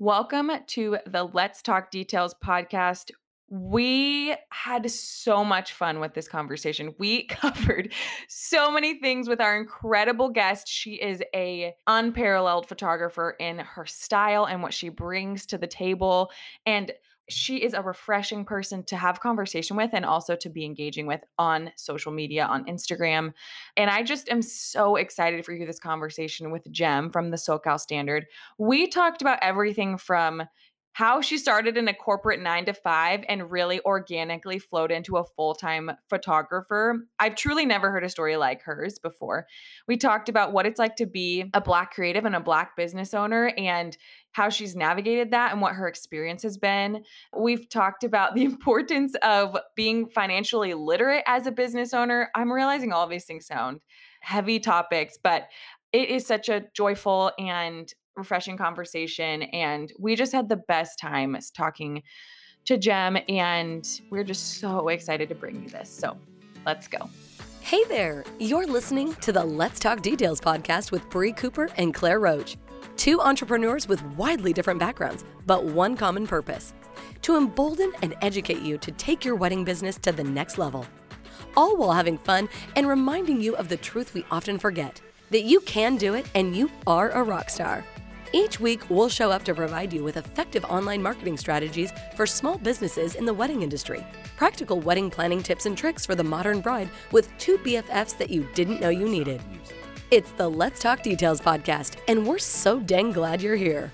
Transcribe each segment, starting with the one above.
Welcome to the Let's Talk Details podcast. We had so much fun with this conversation. We covered so many things with our incredible guest. She is a unparalleled photographer in her style and what she brings to the table and she is a refreshing person to have conversation with and also to be engaging with on social media on Instagram. And I just am so excited for you this conversation with Jem from the SoCal Standard. We talked about everything from how she started in a corporate nine to five and really organically flowed into a full time photographer. I've truly never heard a story like hers before. We talked about what it's like to be a Black creative and a Black business owner and how she's navigated that and what her experience has been. We've talked about the importance of being financially literate as a business owner. I'm realizing all these things sound heavy topics, but it is such a joyful and refreshing conversation. And we just had the best time talking to Jem. And we're just so excited to bring you this. So let's go. Hey there. You're listening to the Let's Talk Details podcast with Bree Cooper and Claire Roach. Two entrepreneurs with widely different backgrounds, but one common purpose to embolden and educate you to take your wedding business to the next level. All while having fun and reminding you of the truth we often forget that you can do it and you are a rock star. Each week, we'll show up to provide you with effective online marketing strategies for small businesses in the wedding industry, practical wedding planning tips and tricks for the modern bride with two BFFs that you didn't know you needed. It's the Let's Talk Details podcast, and we're so dang glad you're here.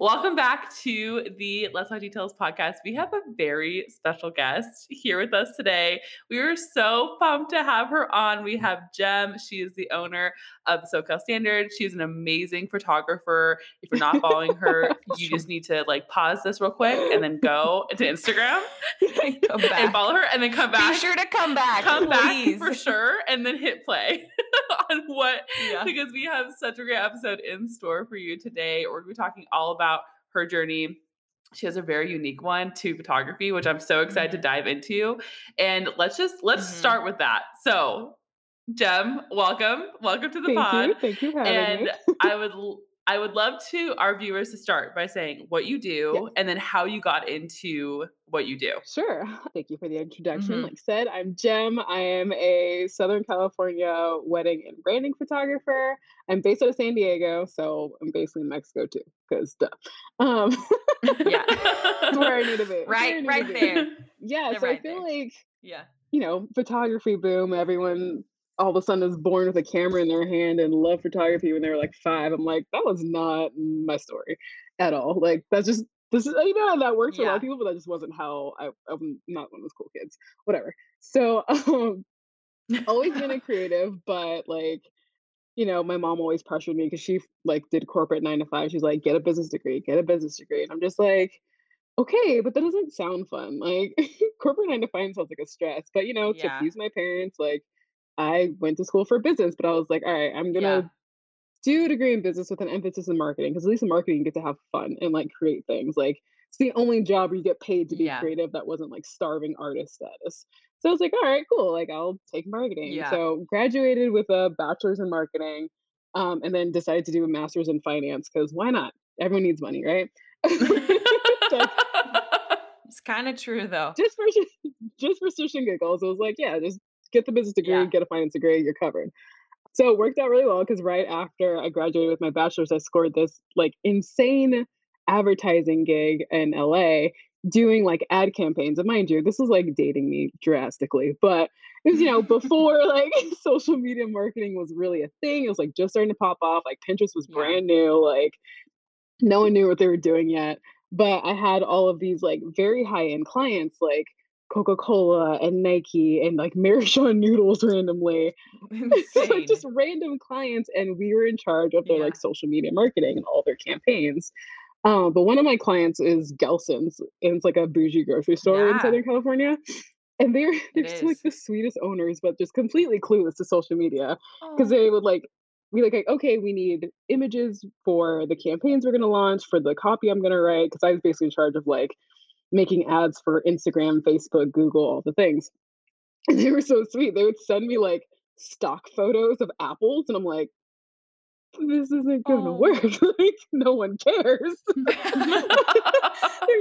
Welcome back to the Let's Talk Details podcast. We have a very special guest here with us today. We are so pumped to have her on. We have Jem. She is the owner of SoCal Standard. She's an amazing photographer. If you're not following her, you just need to like pause this real quick and then go to Instagram and follow her and then come back. Be sure to come back. Come please. back for sure and then hit play on what, Yeah. because we have such a great episode in store for you today. We're going to be talking all about her journey. She has a very unique one to photography, which I'm so excited to dive into. And let's just let's Mhm. start with that. So, Jem, welcome, welcome to the Thank pod. you. Thank you for having And me. I would I would love to our viewers to start by saying what you do Yes. and then how you got into what you do. Sure. Thank you for the introduction. Mhm. Like I said, I'm Jem. I am a Southern California wedding and branding photographer. I'm based out of San Diego, so I'm basically in Mexico too, because duh. Um, Yeah. that's where I need to be. That's where I Right, right there. Yeah, They're so I feel there. like Yeah. you know, photography boom. Everyone all of a sudden is born with a camera in their hand and love photography when they were like five. I'm like, that was not my story at all. Like that's just this is you know that works for a lot of people, but that just wasn't how I, I'm not one of those cool kids. Whatever. So um always been a creative, but like you know, my mom always pressured me because she like did corporate nine to five. She's like, get a business degree, get a business degree. And I'm just like, okay, but that doesn't sound fun. Like corporate nine to five sounds like a stress. But you know, to Yeah. appease my parents, like I went to school for business, but I was like, all right, I'm gonna Yeah. do a degree in business with an emphasis in marketing because at least in marketing you get to have fun and like create things. Like it's the only job where you get paid to be Yeah. creative that wasn't like starving artist status. So I was like, all right, cool. Like I'll take marketing. Yeah. So graduated with a bachelor's in marketing, um, and then decided to do a master's in finance because why not? Everyone needs money, right? It's kind of true though. just for just for shits and giggles, it was like, yeah, just get the business degree, Yeah. get a finance degree, you're covered. So it worked out really well because right after I graduated with my bachelor's, I scored this like insane advertising gig in LA doing like ad campaigns. And mind you, this was like dating me drastically, but it was, you know, before like social media marketing was really a thing. It was like just starting to pop off. Like Pinterest was Yeah. brand new. Like no one knew what they were doing yet. But I had all of these like very high end clients like Coca Cola and Nike and like Maruchan noodles randomly. So, like just random clients, and we were in charge of their Yeah. like social media marketing and all their campaigns. Um, but one of my clients is Gelson's, and it's like a bougie grocery store in Southern California. And they're they're just like the sweetest owners, but just completely clueless to social media because Oh. they would like we like, like, okay, we need images for the campaigns we're gonna launch, for the copy I'm gonna write, because I was basically in charge of like making ads for Instagram, Facebook, Google, all the things. And they were so sweet. They would send me like stock photos of apples, and I'm like, this isn't gonna Oh. work. like no one cares.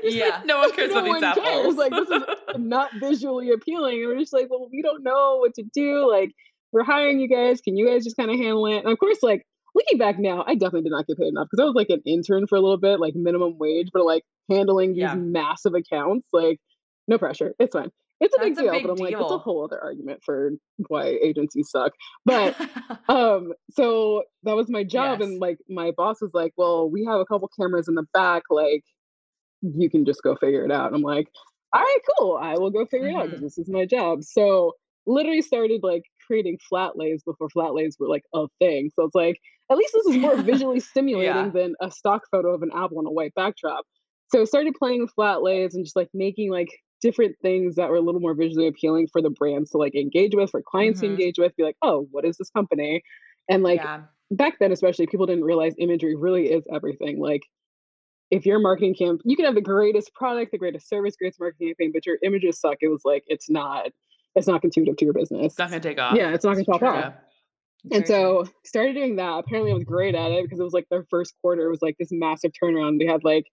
Just yeah, like, no one cares no about these one cares. apples. Like this is not visually appealing. And we're just like, well, we don't know what to do. Like, we're hiring you guys. Can you guys just kind of handle it? And of course, like looking back now, I definitely did not get paid enough because I was like an intern for a little bit, like minimum wage, but like handling these Yeah. massive accounts, like no pressure. It's fine. It's a big That's a deal, big but I'm like, it's a whole other argument for why agencies suck. But um so that was my job Yes. and like my boss was like well we have a couple cameras in the back like you can just go figure it out and i'm like all right cool i will go figure it out because Mm-hmm. this is my job so literally started like creating flat lays before flat lays were like a thing so it's like at least this is more visually stimulating Yeah. than a stock photo of an apple on a white backdrop so I started playing with flat lays and just like making like different things that were a little more visually appealing for the brands to like engage with for clients Mhm. to engage with be like oh what is this company and like yeah. back then especially people didn't realize imagery really is everything like if your marketing camp you can have the greatest product the greatest service greatest marketing campaign but your images suck it was like it's not it's not conducive to your business. It's not gonna take off. yeah it's not gonna It's pop off. And so started doing that. Apparently i was great at it because it was like their first quarter was like this massive turnaround. They had like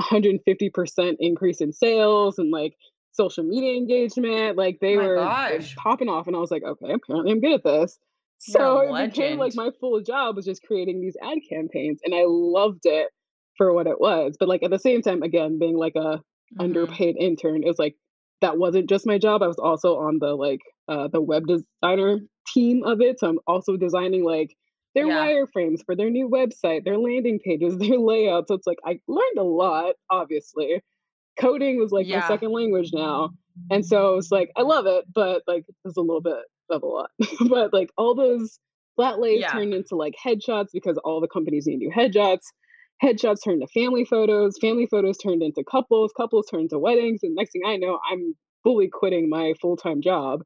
150% increase in sales and like social media engagement. Like they My were gosh. popping off and i was like okay apparently i'm good at this. So it became like my full job was just creating these ad campaigns and i loved it for what it was. But like at the same time again being like a Mhm. underpaid intern it was like that wasn't just my job i was also on the like uh the web designer team of it so i'm also designing like their Yeah. wireframes for their new website their landing pages their layouts so it's like i learned a lot obviously coding was like my second language now and so it's like i love it but like there's a little bit of a lot but like all those flat lays Yeah. turned into like headshots because all the companies need new headshots headshots turned to family photos family photos turned into couples couples turned to weddings and next thing i know i'm fully quitting my full-time job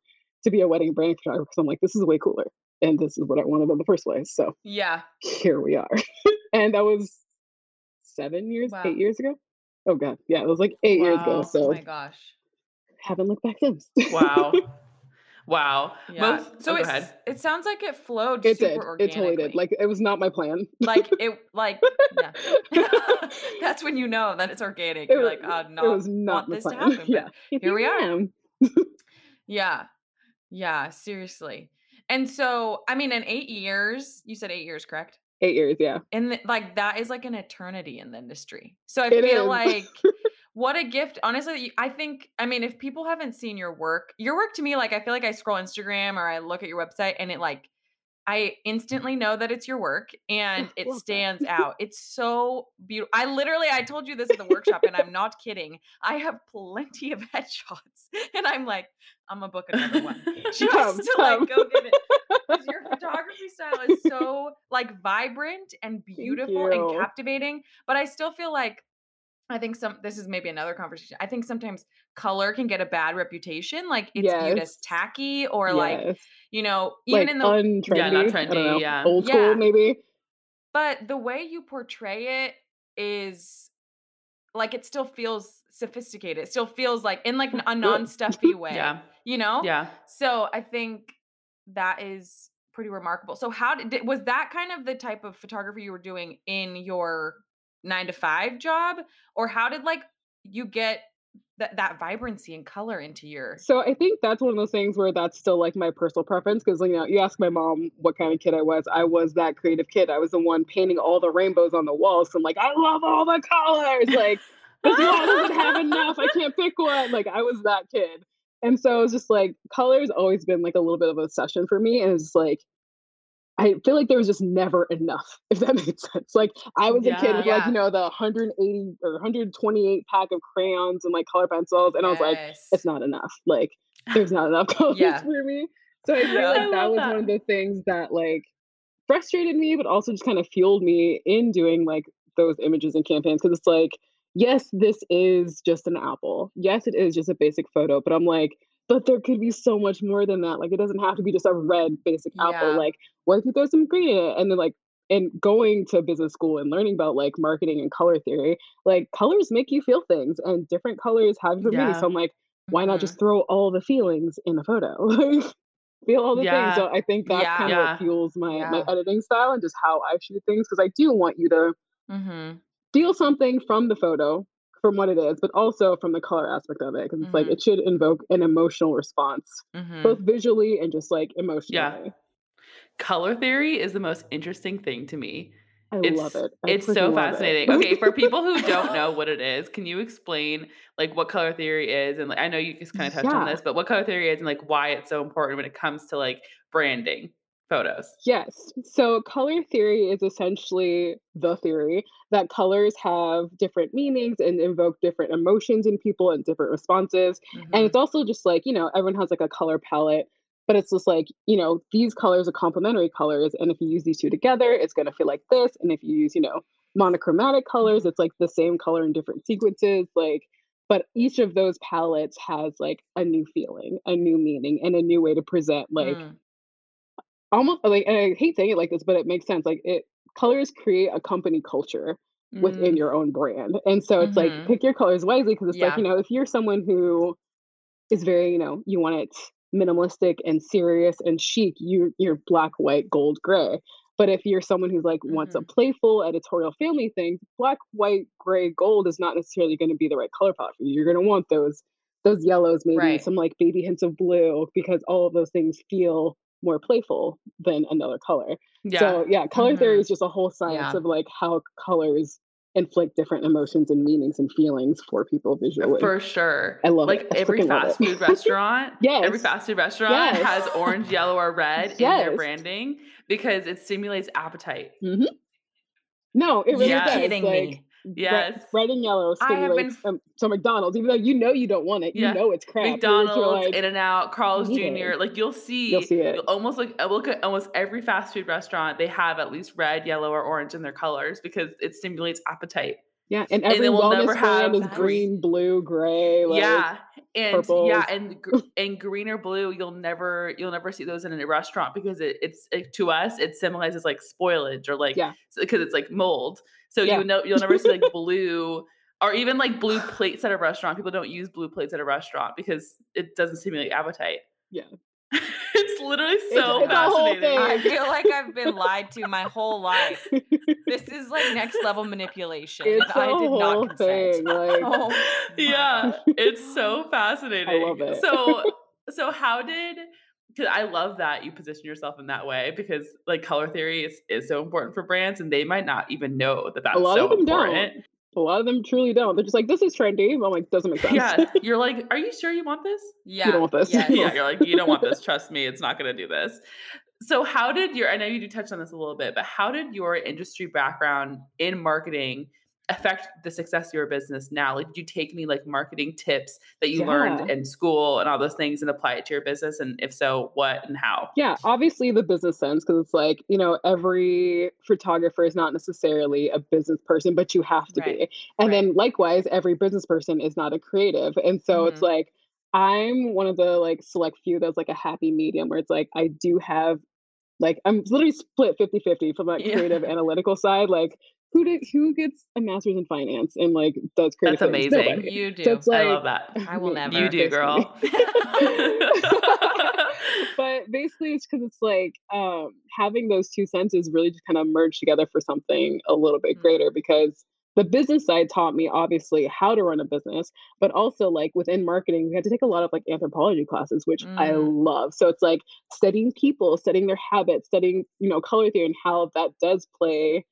to be a wedding brand photographer because i'm like this is way cooler and this is what i wanted in the first place so Yeah. here we are and that was seven years Wow. eight years ago oh god yeah it was like eight years ago Wow. Oh so my gosh. haven't looked back since Wow. Wow. Yeah. Most, so oh, go it sounds like it flowed it super did it totally did like it was not my plan like it like yeah. That's when you know that it's organic. It You're was- like, oh it no, was not want my this to plan happen. yeah here we are. yeah. Yeah, seriously. And so, I mean, in eight years, you said eight years, correct? eight years yeah And the, like that is like an eternity in the industry. So I It feel is. like what a gift. Honestly, I think I mean if people haven't seen your work, your work to me like I feel like I scroll Instagram or I look at your website and it like I instantly know that it's your work and it stands out. It's so beautiful. I literally I told you this at the workshop and I'm not kidding. I have plenty of headshots and I'm like I'm gonna book another one just Come, to come. like go get it. your photography style is so like vibrant and beautiful and captivating. But I still feel like I think some this is maybe another conversation. I think sometimes color can get a bad reputation. Like it's viewed as tacky or like, you know, even like in the untrendy Yeah, not I don't know, trendy, yeah. old Yeah. school maybe but the way you portray it is like it still feels sophisticated. It still feels like in like a Good. non-stuffy way. Yeah. You know? Yeah. So I think that is pretty remarkable. So how did did- was that kind of the type of photography you were doing in your 9 to 5 job or how did like you get that that vibrancy and color into your So I think that's one of those things where that's still like my personal preference because you know you ask my mom what kind of kid I was. I was that creative kid. I was the one painting all the rainbows on the walls. So I'm like, I love all the colors. Like this wall doesn't have enough. I can't pick one. Like I was that kid. And so it's just like color's always been like a little bit of a session for me. And it's like I feel like there was just never enough, if that makes sense. Like I was a kid Yeah. with like, you know, the 180 or 128 pack of crayons and like color pencils. And I was like, it's not enough. Like there's not enough colors Yeah. for me. So I feel Yeah. like I that was that. one of the things that like frustrated me, but also just kind of fueled me in doing like those images and campaigns. Cause it's like, yes, this is just an apple. Yes, it is just a basic photo, but I'm like, but there could be so much more than that. Like it doesn't have to be just a red basic apple. Yeah. Like, what if you throw some green in it? And then like and going to business school and learning about like marketing and color theory, like colors make you feel things and different colors have different. Yeah. So I'm like, why not Mhm. just throw all the feelings in a photo? Feel all the Yeah. things. So I think that's Yeah. kind of what fuels my my editing style and just how I shoot things because I do want you to Mm-hmm. feel something from the photo, from what it is, but also from the color aspect of it because it's like Mhm. it should invoke an emotional response, Mm-hmm. both visually and just like emotionally. Yeah. Color theory is the most interesting thing to me. I It's love it. I it's so love it. fascinating. Okay, for people who don't know what it is, can you explain like what color theory is? And like, I know you just kind of touched on this, but what color theory is and like why it's so important when it comes to like branding photos. Yes. So color theory is essentially the theory that colors have different meanings and invoke different emotions in people and different responses. And Mm-hmm. it's also just like, you know, everyone has like a color palette, but it's just like, you know, these colors are complementary colors. And if you use these two together, it's going to feel like this. And if you use, you know, monochromatic colors, Mm-hmm. it's like the same color in different sequences. Like, but each of those palettes has like a new feeling, a new meaning, and a new way to present like Mm. Almost like and I hate saying it like this, but it makes sense. Like it colors create a company culture within Mm. your own brand. And so it's Mhm. like pick your colors wisely because it's like, you know, if you're someone who is very, you know, you want it minimalistic and serious and chic, you you're black, white, gold, gray. But if you're someone who's like wants a Mhm. playful editorial family thing, black, white, gray, gold is not necessarily going to be the right color palette for you. You're going to want those those yellows, maybe Right. some like baby hints of blue, because all of those things feel more playful than another color. Yeah. So yeah, color theory Mhm. is just a whole science Yeah. of like how colors inflict different emotions and meanings and feelings for people visually. For sure. I love like it. I every fast food restaurant. Every fast food restaurant Yes. has orange, yellow, or red in their branding because it stimulates appetite. No, it really You're does. kidding like, me. Red- Yes. Red, and yellow I have been stimulates um, so McDonald's, even though you know you don't want it, Yeah. you know it's crap. McDonald's, like, In-N-Out, Carl's Jr. it. Like you'll see, You'll see it. you'll almost like look at almost every fast food restaurant. They have at least red, yellow, or orange in their colors because it stimulates appetite. yeah, and and every they will wellness never brand have is green, blue, gray. Like, yeah, and purples. yeah, and and green or blue, you'll never you'll never see those in a restaurant because it, it's it, to us it symbolizes like spoilage or like Yeah. because it's like mold. So Yeah. you know you'll never see like blue or even like blue plates at a restaurant. People don't use blue plates at a restaurant because it doesn't stimulate appetite. Yeah. it's literally so it's a fascinating. I feel like I've been lied to my whole life. This is like next level manipulation. it's and did whole not consent. thing. Like, Oh yeah, it's so fascinating. I love it. So, so how did? Because I love that you position yourself in that way because like color theory is, is so important for brands and they might not even know that that's a lot so of them important. don't. A lot of them truly don't. They're just like, this is trendy. I'm like, doesn't make sense. Yeah, you're like, are you sure you want this? Yeah. You don't want this. yes. yeah, you're like, you don't want this. Trust me, it's not going to do this. So, how did your, I know you do touch on this a little bit, but how did your industry background in marketing affect the success of your business now? Like, did you take any like marketing tips that you learned in school and all those things and apply it to your business? And if so, what and how? Yeah, obviously the business sense because it's like, you know, every photographer is not necessarily a business person, but you have to Right. be. And Right. then likewise, every business person is not a creative. And so it's Mhm. like I'm one of the like select few that's like a happy medium where it's like I do have like I'm literally split 50-50 from that Yeah. creative analytical side. Like who did who gets a master's in finance and like does creative That's things? amazing. Nobody. You do. So it's I love that. I will never. You do, girl. but basically it's because it's like um having those two senses really just kind of merge together for something a little bit Mm. greater because the business side taught me obviously how to run a business but also like within marketing we had to take a lot of like anthropology classes which i Mm. love so it's like studying people studying their habits studying you know color theory and how that does play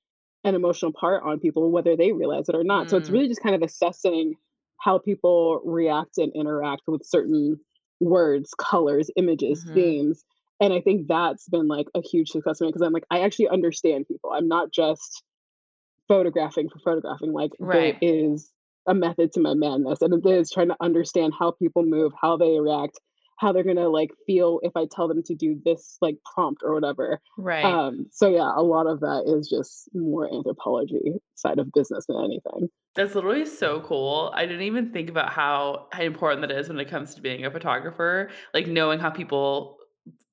an emotional part on people whether they realize it or not so it's Mm. really just kind of assessing how people react and interact with certain words, colors, images, Mhm. themes. And I think that's been like a huge success for me because I'm like, I actually understand people. I'm not just photographing for photographing. Like Right. there is a method to my madness. And it is trying to understand how people move, how they react, how they're gonna like feel if I tell them to do this like prompt or whatever. Right. Um, so yeah, a lot of that is just more anthropology side of business than anything. That's literally so cool. I didn't even think about how, how important that is when it comes to being a photographer. Like knowing how people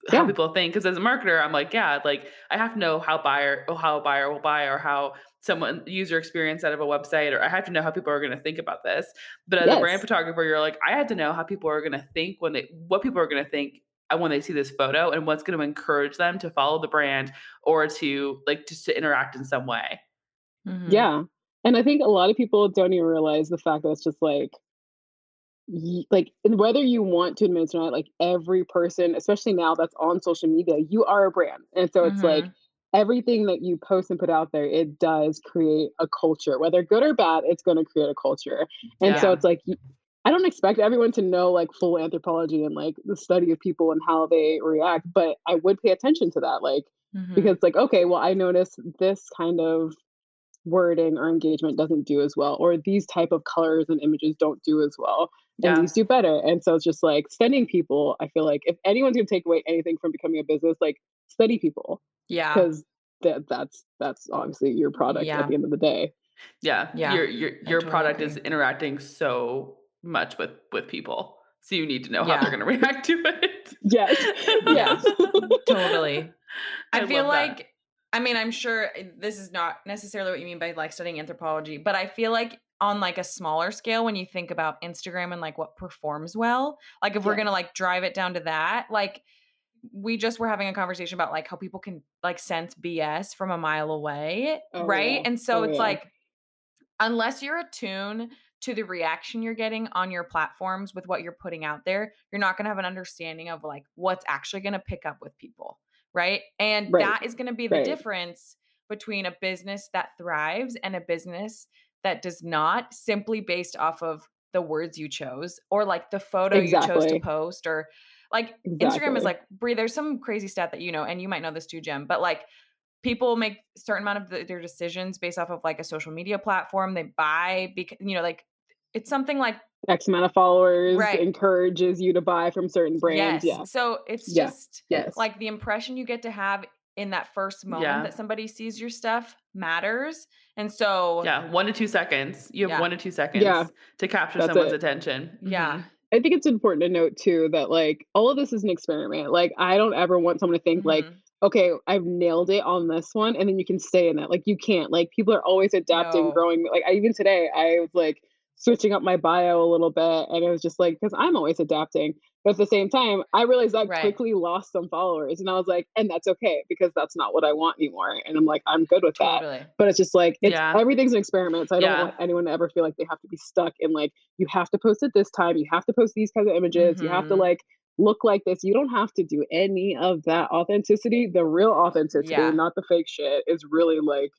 how Yeah. people think. Because as a marketer, I'm like, yeah, like I have to know how buyer or how a buyer will buy or how someone user experience out of a website, or I have to know how people are going to think about this. But as a brand photographer, you're like, I had to know how people are going to think when they what people are going to think uh, when they see this photo and what's going to encourage them to follow the brand or to like just to interact in some way. Mhm. Yeah. And I think a lot of people don't even realize the fact that it's just like, like whether you want to admit it or not, like every person, especially now that's on social media, you are a brand. And so it's like Mhm. everything that you post and put out there, it does create a culture, whether good or bad, it's going to create a culture. And so it's like, i don't expect everyone to know like full anthropology and like the study of people and how they react, but I would pay attention to that. Like, Mhm. because like okay well i notice this kind of wording or engagement doesn't do as well or these type of colors and images don't do as well and Yeah. these do better and so it's just like studying people i feel like if anyone's going to take away anything from becoming a business like study people Yeah. because that that's that's obviously your product Yeah. at the end of the day Yeah. Yeah, Your your your totally product is interacting so much with with people. So you need to know how they're going to react to it. yes Yeah. yes totally. I, I feel like that. I mean, I'm sure uh, this is not necessarily what you mean by like studying anthropology, but I feel like on like a smaller scale when you think about Instagram and like what performs well, like if we're going to like drive it down to that, like we just were having a conversation about like how people can like sense BS from a mile away, Oh, right? yeah. And so Oh, it's yeah. like unless you're attuned to the reaction you're getting on your platforms with what you're putting out there, you're not going to have an understanding of like what's actually going to pick up with people, right? And Right. that is going to be the Right. difference between a business that thrives and a business that does not simply based off of the words you chose or like the photo you chose to post or like Instagram is like Bree, there's some crazy stat that you know, and you might know this too, Jem, but like people make certain amount of the, their decisions based off of like a social media platform they buy because you know like it's something like x amount of followers Right. encourages you to buy from certain brands yes yeah so it's Yeah. just yes like the impression you get to have in that first moment Yeah. that somebody sees your stuff matters and so Yeah, 1 to 2 seconds. You have Yeah. 1 to 2 seconds Yeah. to capture That's someone's it. attention. yeah Mhm. I think it's important to note too that like all of this is an experiment. Like I don't ever want someone to think like, Mhm. okay, I've nailed it on this one, and then you can stay in that. Like you can't. Like people are always adapting, No. growing. Like I, even today, I was like switching up my bio a little bit, and it was just like because I'm always adapting. But at the same time, I realized I Right. quickly lost some followers, and I was like, and that's okay because that's not what I want anymore. And I'm like, I'm good with that. totally But it's just like it's Yeah. everything's an experiment. So I don't want anyone to ever feel like they have to be stuck in like you have to post it this time, you have to post these kinds of images, you have to Mhm. like look like this. You don't have to do any of that authenticity. The real authenticity, Yeah. not the fake shit, is really like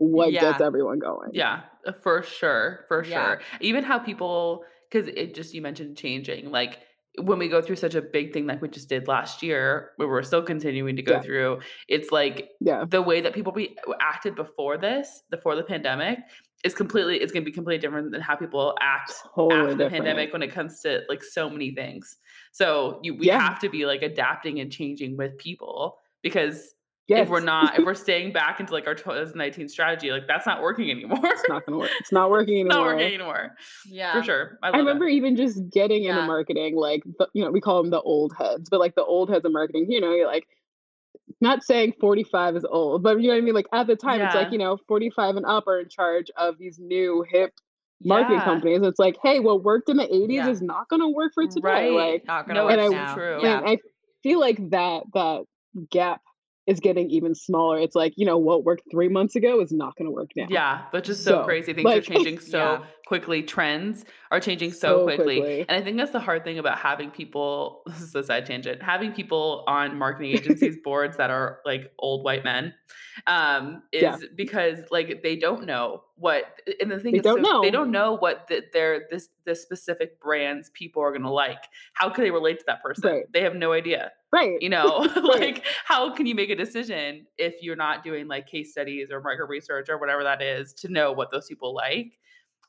what gets everyone going. Yeah, uh, for sure, for Yeah. sure. Even how people because it just you mentioned changing, like when we go through such a big thing like we just did last year, where we're still continuing to go Yeah. through, it's like Yeah. the way that people be acted before this, before the pandemic, is completely it's gonna be completely different than how people act Totally after the pandemic when it comes to like so many things. So you we Yeah. have to be like adapting and changing with people because Yes. if we're not if we're staying back into like our 2019 strategy, like that's not working anymore. it's not gonna work. It's not working It's not anymore. working anymore. yeah For sure. I, love I remember it. even just getting Yeah. into marketing, like the, you know, we call them the old heads, but like the old heads of marketing, you know, you're like not saying 45 is old, but you know what I mean? Like at the time, it's like, you know, 45 and up are in charge of these new hip marketing Yeah. companies. It's like, hey, what worked in the 80s Yeah. is not gonna work for today. Right. Like not gonna No, work it's so now. true. yeah and I feel like that that gap is getting even smaller. It's like, you know, what worked three months ago is not gonna work now. Yeah, but just so, So, crazy. Things are changing so Yeah. quickly. Trends are changing so, So quickly. quickly. And I think that's the hard thing about having people, this is a side tangent, having people on marketing agencies boards that are like old white men um, is Yeah. because like they don't know what, and the thing They is, don't so, they don't know what the, their, this, this specific brands people are going to like. How can they relate to that person? Right. They have no idea Right. you know Right. like how can you make a decision if you're not doing like case studies or market research or whatever that is to know what those people like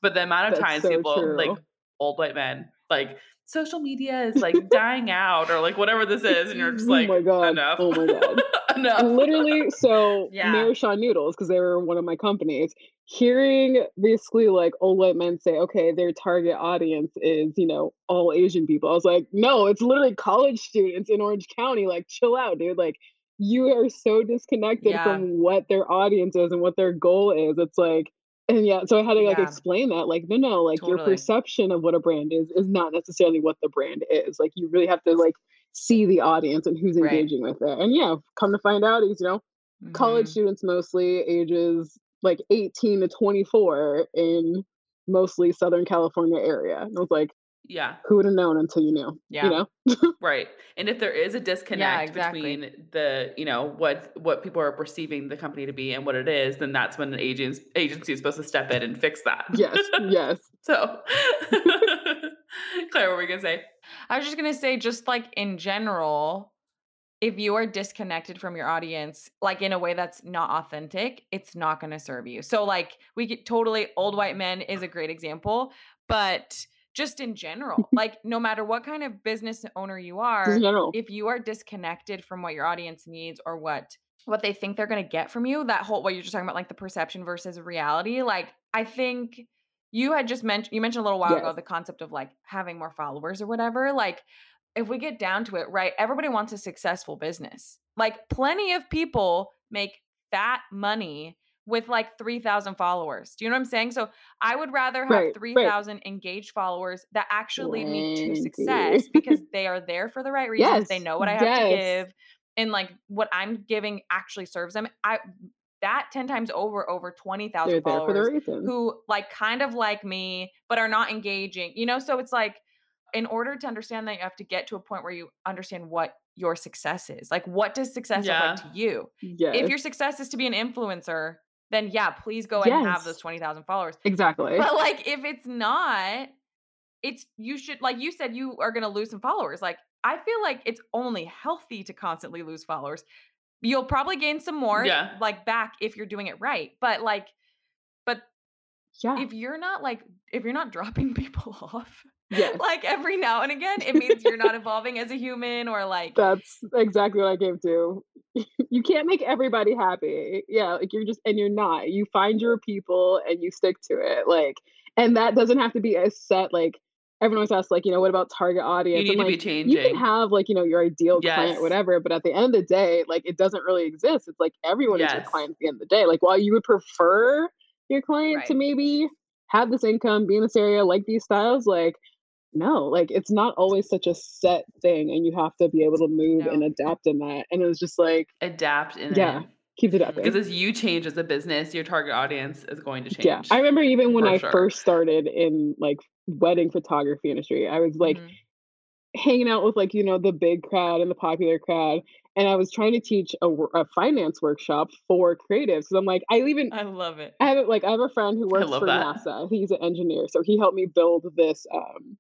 but the amount of That's times so people like old white men like social media is like dying out or like whatever this is and you're just like Oh like my God. enough Oh my God. enough literally so Yeah. Noodles, because they were one of my companies, hearing basically like old white men say, okay, their target audience is, you know, all Asian people. I was like, no, it's literally college students in Orange County. Like, chill out, dude. Like, you are so disconnected Yeah. from what their audience is and what their goal is. It's like, and yeah, so I had to like Yeah. explain that, like, no, no, like your perception of what a brand is is not necessarily what the brand is. Like, you really have to like see the audience and who's Right. engaging with it. And yeah, come to find out, he's you know college Mhm. students mostly ages like 18 to 24 in mostly Southern California area. And I was like, Yeah, who would have known until you knew? Yeah. You know? right. And if there is a disconnect exactly. between the, you know, what what people are perceiving the company to be and what it is, then that's when an agency agency is supposed to step in and fix that. yes, yes. so, Claire, what were you gonna say? I was just gonna say, just like in general, if you are disconnected from your audience, like in a way that's not authentic, it's not gonna serve you. So, like, we get totally old white men is a great example, but just in general, like, no matter what kind of business owner you are, if you are disconnected from what your audience needs or what what they think they're going to get from you that whole what you're just talking about like the perception versus reality like i think you had just mentioned you mentioned a little while ago the concept of like having more followers or whatever like if we get down to it right everybody wants a successful business. Like plenty of people make fat money with like 3000 followers do you know what i'm saying? So i would rather have Right, right. 3000 engaged followers that actually lead to success because they are there for the right reasons they know what i have to give and like what i'm giving actually serves them i that 10 times over over They're 20000 there for the followers who like kind of like me but are not engaging you know? So it's like in order to understand that you have to get to a point where you understand what your success is. Like what does success look like to you? Yes. if your success is to be an influencer then yeah please go and have those 20000 followers. Exactly. but like if it's not it's you should like you said you are going to lose some followers. Like i feel like it's only healthy to constantly lose followers you'll probably gain some more Yeah. like back if you're doing it right but like but yeah. if you're not like if you're not dropping people off yes. like every now and again it means you're not evolving as a human or like That's exactly what I came to. you can't make everybody happy. Yeah, like you're just and you're not. You find your people and you stick to it. Like, and that doesn't have to be a set like everyone always asks, like, you know, what about target audience? You need I'm to be like, You can have like, you know, your ideal Yes. client, whatever, but at the end of the day, like it doesn't really exist. It's like everyone is your client at the end of the day. Like while you would prefer your client to maybe have this income, be in this area, like these styles, like no, like it's not always such a set thing, and you have to be able to move and adapt in that. And it was just like, Adapt and Yeah. keep it up. Because as you change as a business, your target audience is going to change. Yeah, I remember even when for I sure. first started in like wedding photography industry, I was like mhm. hanging out with like you know the big crowd and the popular crowd, and I was trying to teach a, a finance workshop for creatives. So I'm like, I even i love it I have a- like I have a friend who works for that. NASA. He's an engineer, so he helped me build this um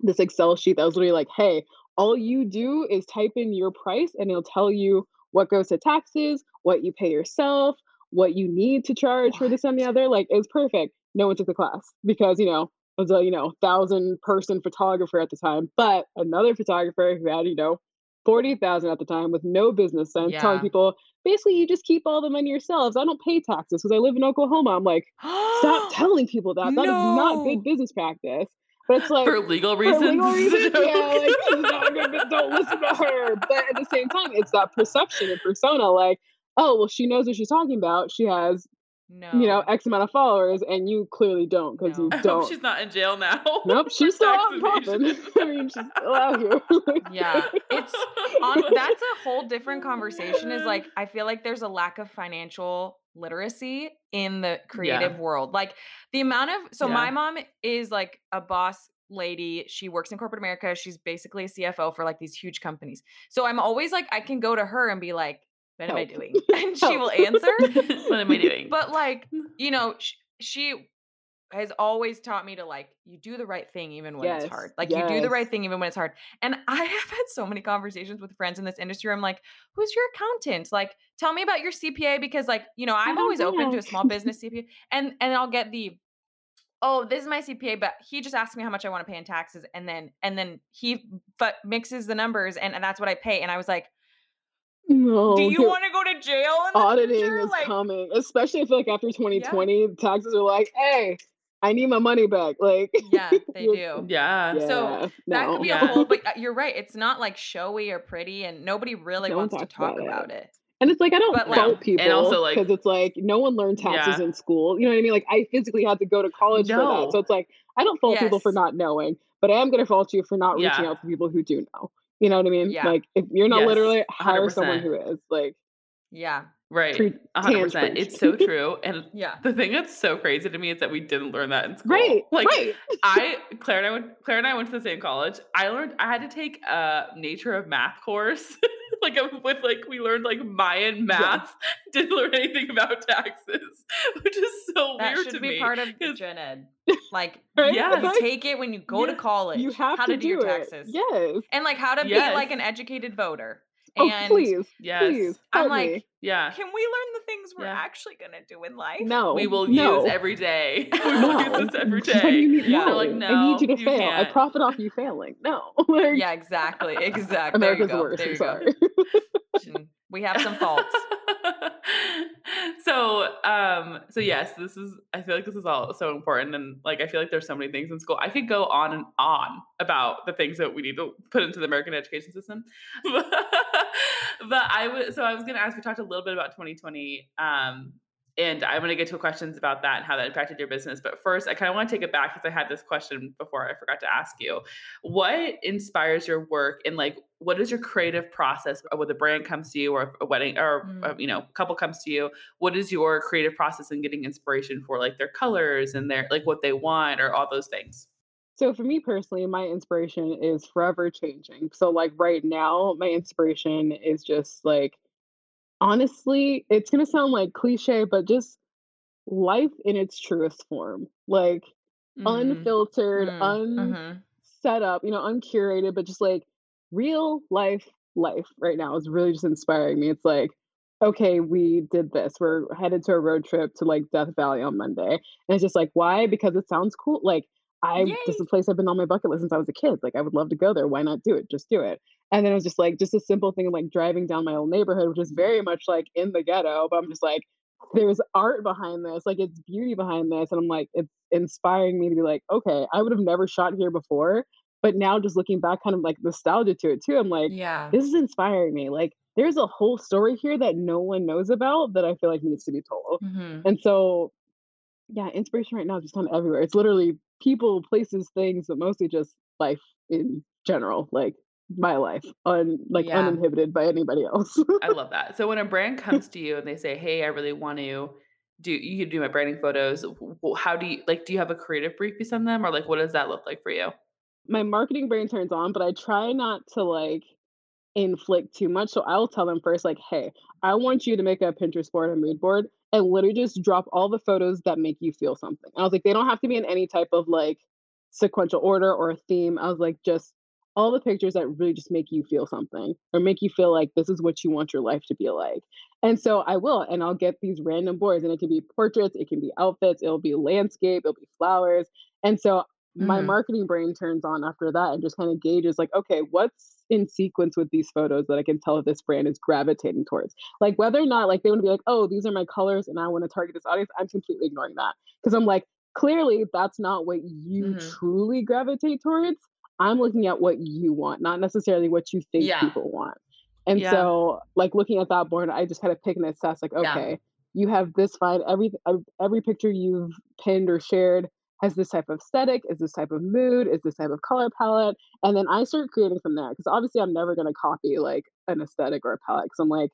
this Excel sheet that was literally like, hey, all you do is type in your price, and it'll tell you what goes to taxes, what you pay yourself, what you need to charge for this and the other. Like it was perfect. No one took the class because you know was a you know thousand person photographer at the time, but another photographer who had you know. 40,000 at the time with no business sense telling people basically you just keep all the money yourselves. I don't pay taxes because I live in Oklahoma. I'm like, stop telling people that. That is not good business practice. But it's like for legal reasons. for reasons. legal reasons, yeah, like this is not good. Don't listen to her. But at the same time, it's that perception and persona. Like, oh well, she knows what she's talking about. She has no you know X amount of followers, and you clearly don't because No. you I hope don't. she's not in jail now. Nope, she's still tax out popping. I mean, she's still out here. Yeah, it's on that's a whole different conversation is like i feel like there's a lack of financial literacy in the creative world like the amount of so Yeah. my mom is like a boss lady she works in corporate america she's basically a cfo for like these huge companies so i'm always like i can go to her and be like what am i doing? And she will answer? What am I doing? but like you know sh- she has always taught me to like you do the right thing even when it's hard. Like you do the yes. right thing even when it's hard. And i have had so many conversations with friends in this industry where i'm like who's your accountant? Like tell me about your cpa because like you know i'm don't always open to know. a small business cpa and and i'll get the oh this is my cpa but he just asked me how much i want to pay in taxes and then and then he but mixes the numbers and, and that's what i pay. And i was like no, do you want to go to jail in the auditing future? is like coming, especially if like after 2020, taxes are like, hey, I need my money back. Like, yeah they do yeah. Yeah, So, that could be Yeah. a whole but you're right it's not like showy or pretty and nobody really No one wants to talk about it. about it And it's like I don't But, like- fault And people also, like- because it's like no one learned taxes Yeah. in school. You know what I mean? Like I physically had to go to college for that. So it's like I don't fault people for not knowing, but I am going to fault you for not reaching Yeah. out to people who do know. You know what I mean? Yeah. Like if you're not Yes, literally hire someone 100%. who is like Yeah. Right. Pre- 100%. It's so true. And Yeah. the thing that's so crazy to me is that we didn't learn that in school. right, Like right. I Claire and I went Claire and I went to the same college. I learned I had to take a nature of math course. like with like we learned like Mayan math. Didn't learn anything about taxes, which is so That weird should to be me. part of gen ed. Like Right? Yes. you Like, take it when you go to college. you have how to, to, do, your it. taxes. Yes. And like how to be like an educated voter. Oh, And please, Yes. please. I'm like, me. Yeah. can we learn the things we're Yeah. actually gonna do in life? no, We will no. use every day. we will no. use this every What do day. you mean? Yeah. They're No. I need you to you fail. I can't." profit off you failing. No. like, Yeah, exactly. Exactly. There you go. worse. There I'm you sorry. go. We have some faults. so um so yes this is i feel like this is all so important and like i feel like there's so many things in school. I could go on and on about the things that we need to put into the american education system but i was so i was going to ask we talked a little bit about 2020 um and I'm going to get to questions about that and how that impacted your business. But first, I kind of want to take it back because I had this question before I forgot to ask you. What inspires your work and like what is your creative process when a brand comes to you or a wedding or Mm. uh, you know, a couple comes to you? What is your creative process in getting inspiration for like their colors and their like what they want or all those things? So for me personally, my inspiration is forever changing. So like right now, my inspiration is just like honestly, it's gonna sound like cliche, but just life in its truest form. Like Mhm. unfiltered, Mm, un set up, you know, uncurated, but just like real life life right now is really just inspiring me. It's like, okay, we did this. We're headed to a road trip to like Death Valley on Monday. And it's just like, why? Because it sounds cool. Like I this is a place I've been on my bucket list since I was a kid. Like I would love to go there. Why not do it? Just do it. And then it was just like just a simple thing of like driving down my old neighborhood, which is very much like in the ghetto, but I'm just like, there's art behind this, like it's beauty behind this. And I'm like, it's inspiring me to be like, okay, I would have never shot here before. But now just looking back, kind of like nostalgia to it too. I'm like, Yeah. this is inspiring me. Like there's a whole story here that no one knows about that I feel like needs to be told. Mhm. And so yeah, inspiration right now is just of everywhere. It's literally people, places, things, but mostly just life in general, like my life, un like Yeah. uninhibited by anybody else. I love that. So when a brand comes to you and they say, "Hey, I really want to do you can do my branding photos," how do you like? Do you have a creative brief you send them, or like what does that look like for you? my marketing brain turns on, but I try not to like inflict too much. So I'll tell them first, like, hey, I want you to make a Pinterest board, a mood board, and literally just drop all the photos that make you feel something. I was like, they don't have to be in any type of like sequential order or a theme. I was like, just all the pictures that really just make you feel something or make you feel like this is what you want your life to be like. And so I will, and I'll get these random boards, and it can be portraits, it can be outfits, it'll be landscape, it'll be flowers. And so my Mhm. marketing brain turns on after that and just kind of gauges like okay what's in sequence with these photos that i can tell if this brand is gravitating towards like whether or not like they want to be like oh these are my colors and i want to target this audience i'm completely ignoring that because i'm like clearly that's not what you Mhm. truly gravitate towards i'm looking at what you want not necessarily what you think Yeah. people want and Yeah. so like looking at that board i just kind of pick and assess like Yeah. okay you have this fine every every picture you've pinned or shared has this type of aesthetic, is this type of mood, is this type of color palette, and then I start creating from there. Because obviously, I'm never going to copy like an aesthetic or a palette. Because I'm like,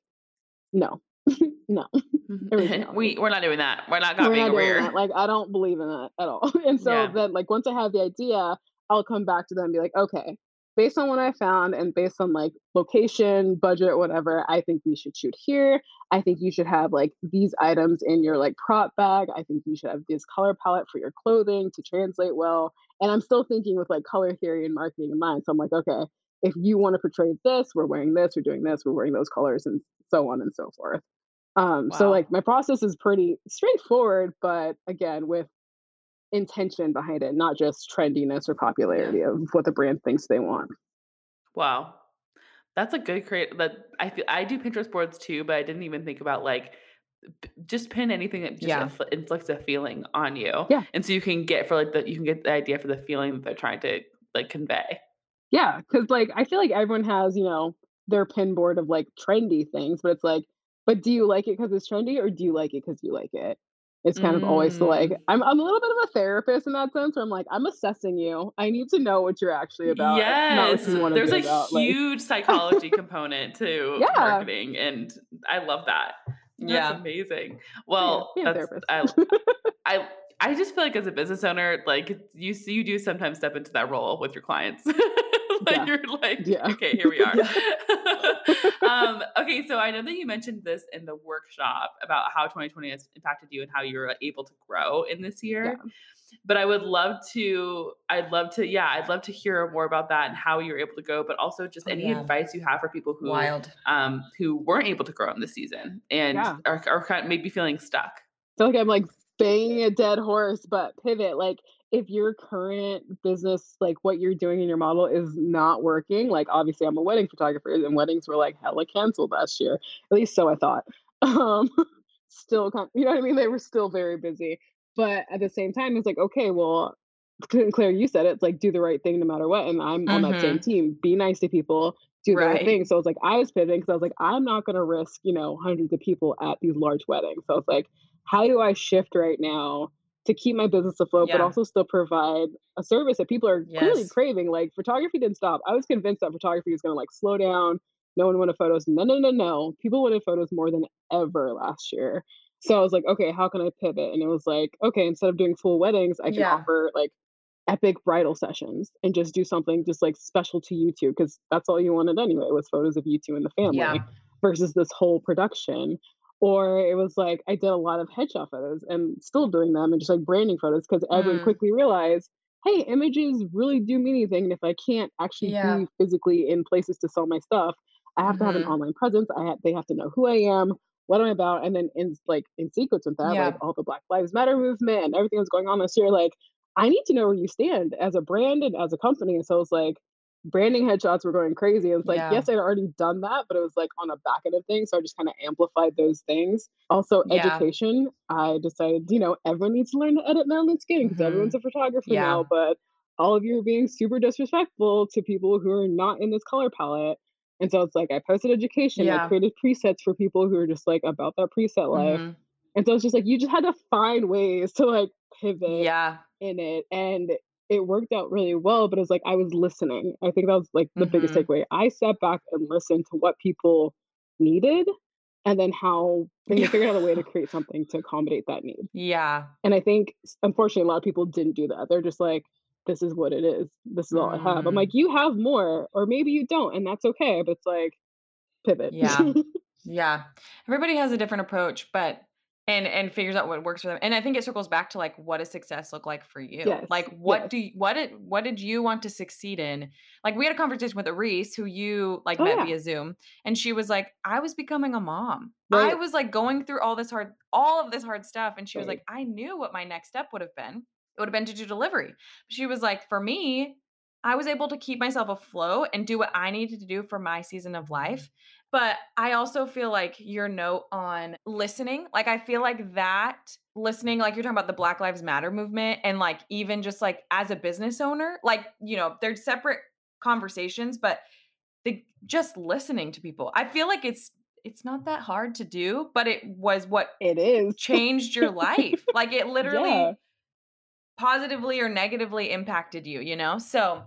no, no, mm-hmm. we we're not doing that. We're not copying we're not doing that. Like, I don't believe in that at all. And so Yeah. then, like, once I have the idea, I'll come back to them and be like, okay, based on what I found and based on like location, budget, whatever, I think we should shoot here. I think you should have like these items in your like prop bag. I think you should have this color palette for your clothing to translate well. And I'm still thinking with like color theory and marketing in mind. So I'm like, okay, if you want to portray this, we're wearing this, we're doing this, we're wearing those colors, and so on and so forth. Um, so like my process is pretty straightforward, but again, with intention behind it, not just trendiness or popularity of what the brand thinks they want. Wow. That's a good create that I feel I do Pinterest boards too, but I didn't even think about like just pin anything that just Yeah. infl- inflicts a feeling on you. Yeah. And so you can get for like the you can get the idea for the feeling that they're trying to like convey. Yeah, because like I feel like everyone has, you know, their pin board of like trendy things, but it's like, but do you like it because it's trendy or do you like it because you like it? It's kind of always like Mm. I'm I'm a little bit of a therapist in that sense where I'm like, I'm assessing you. I need to know what you're actually about, not what Yes, you want to there's a about. Like, huge psychology component to Yeah. marketing, and I love that. That's Yeah. amazing. Well, be a that's. I, I I just feel like as a business owner, like you s- you do sometimes step into that role with your clients. like Yeah. you're like, Yeah. okay, here we are. Um, okay, so I know that you mentioned this in the workshop about how 2020 has impacted you and how you were able to grow in this year Yeah. but I would love to, I'd love to, yeah, I'd love to hear more about that and how you were able to go, but also just Oh, any yeah. advice you have for people who, Wild. um, who weren't able to grow in this season and are, are kind of maybe feeling stuck. feel like I'm like banging a dead horse, but pivot. Like if your current business, like what you're doing in your model is not working, like obviously I'm a wedding photographer and weddings were like hella canceled last year. At least so I thought. Um still you know what I mean? They were still very busy. But at the same time, it's like, okay, well, Claire, you said it, it's like do the right thing no matter what. And I'm on that same team. Be nice to people, do the right thing. So it's like I was pivoting because I was like, I'm not gonna risk, you know, hundreds of people at these large weddings. So it's like, how do I shift right now to keep my business afloat, but also still provide a service that people are clearly craving? Like photography didn't stop. I was convinced that photography was gonna like slow down. No one wanted photos. No, no, no, no. People wanted photos more than ever last year. So I was like, okay, how can I pivot? And it was like, okay, instead of doing full weddings, I can Yeah. offer like epic bridal sessions and just do something just like special to you two because that's all you wanted anyway was photos of you two and the family Yeah. versus this whole production. Or it was like I did a lot of headshot photos and still doing them and just like branding photos because everyone Mm. quickly realized, hey, images really do mean anything. And if I can't actually Yeah. be physically in places to sell my stuff, I have to have an Mhm. online presence. I have they have to know who I am, what I'm about, and then in like in sequence with that, Yeah. like all the Black Lives Matter movement and everything that's going on this year, like I need to know where you stand as a brand and as a company. And so it's like branding headshots were going crazy. It was like, Yeah. yes, I'd already done that, but it was like on a back end of things. So I just kind of amplified those things. Also, Yeah. education. I decided, you know, everyone needs to learn to edit melanin skin because Mhm. everyone's a photographer Yeah. now, but all of you are being super disrespectful to people who are not in this color palette. And so it's like I posted education. I created presets for people who are just like about that preset life. Mhm. And so it's just like you just had to find ways to like pivot Yeah. in it and it worked out really well but it's like i was listening i think that was like the biggest Mhm. takeaway i sat back and listened to what people needed and then how they figured out a way to create something to accommodate that need Yeah. and i think unfortunately a lot of people didn't do that they're just like this is what it is this is all i have i'm Mm. like you have more or maybe you don't and that's okay but it's like pivot Yeah. Yeah. Everybody has a different approach, but and and figures out what works for them. And I think it circles back to like what does success look like for you? Yes, Like what yes. do you, what did what did you want to succeed in? Like we had a conversation with Reese who you like Oh, met yeah. via Zoom and she was like I was becoming a mom. I was like going through all this hard all of this hard stuff and she was like I knew what my next step would have been. It would have been to do delivery. She was like for me I was able to keep myself afloat and do what I needed to do for my season of life. But I also feel like your note on listening, like I feel like that listening, like you're talking about the Black Lives Matter movement, and like even just like as a business owner, like, you know, they're separate conversations, but the just listening to people, I feel like it's it's not that hard to do, but it was what it is changed your life. Like it literally Yeah. positively or negatively impacted you, you know? So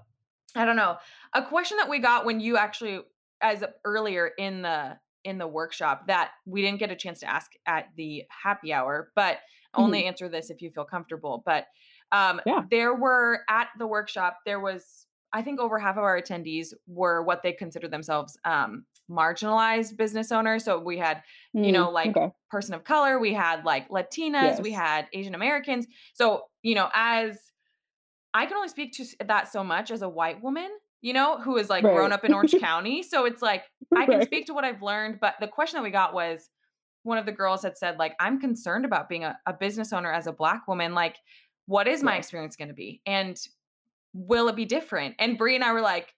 I don't know. A question that we got when you actually as earlier in the in the workshop that we didn't get a chance to ask at the happy hour, but only answer this if you feel comfortable. But um Yeah. there were at the workshop there was I think over half of our attendees were what they consider themselves um marginalized business owners. So we had you Mm, know, like okay. person of color, we had like Latinas, we had Asian Americans. So, you know, as I can only speak to that so much as a white woman, you know, who is like grown up in Orange County. So it's like I can Right. speak to what I've learned, but the question that we got was one of the girls had said, like, I'm concerned about being a, a business owner as a black woman. Like, what is my Yeah. experience going to be? And will it be different? And Bree and I were like,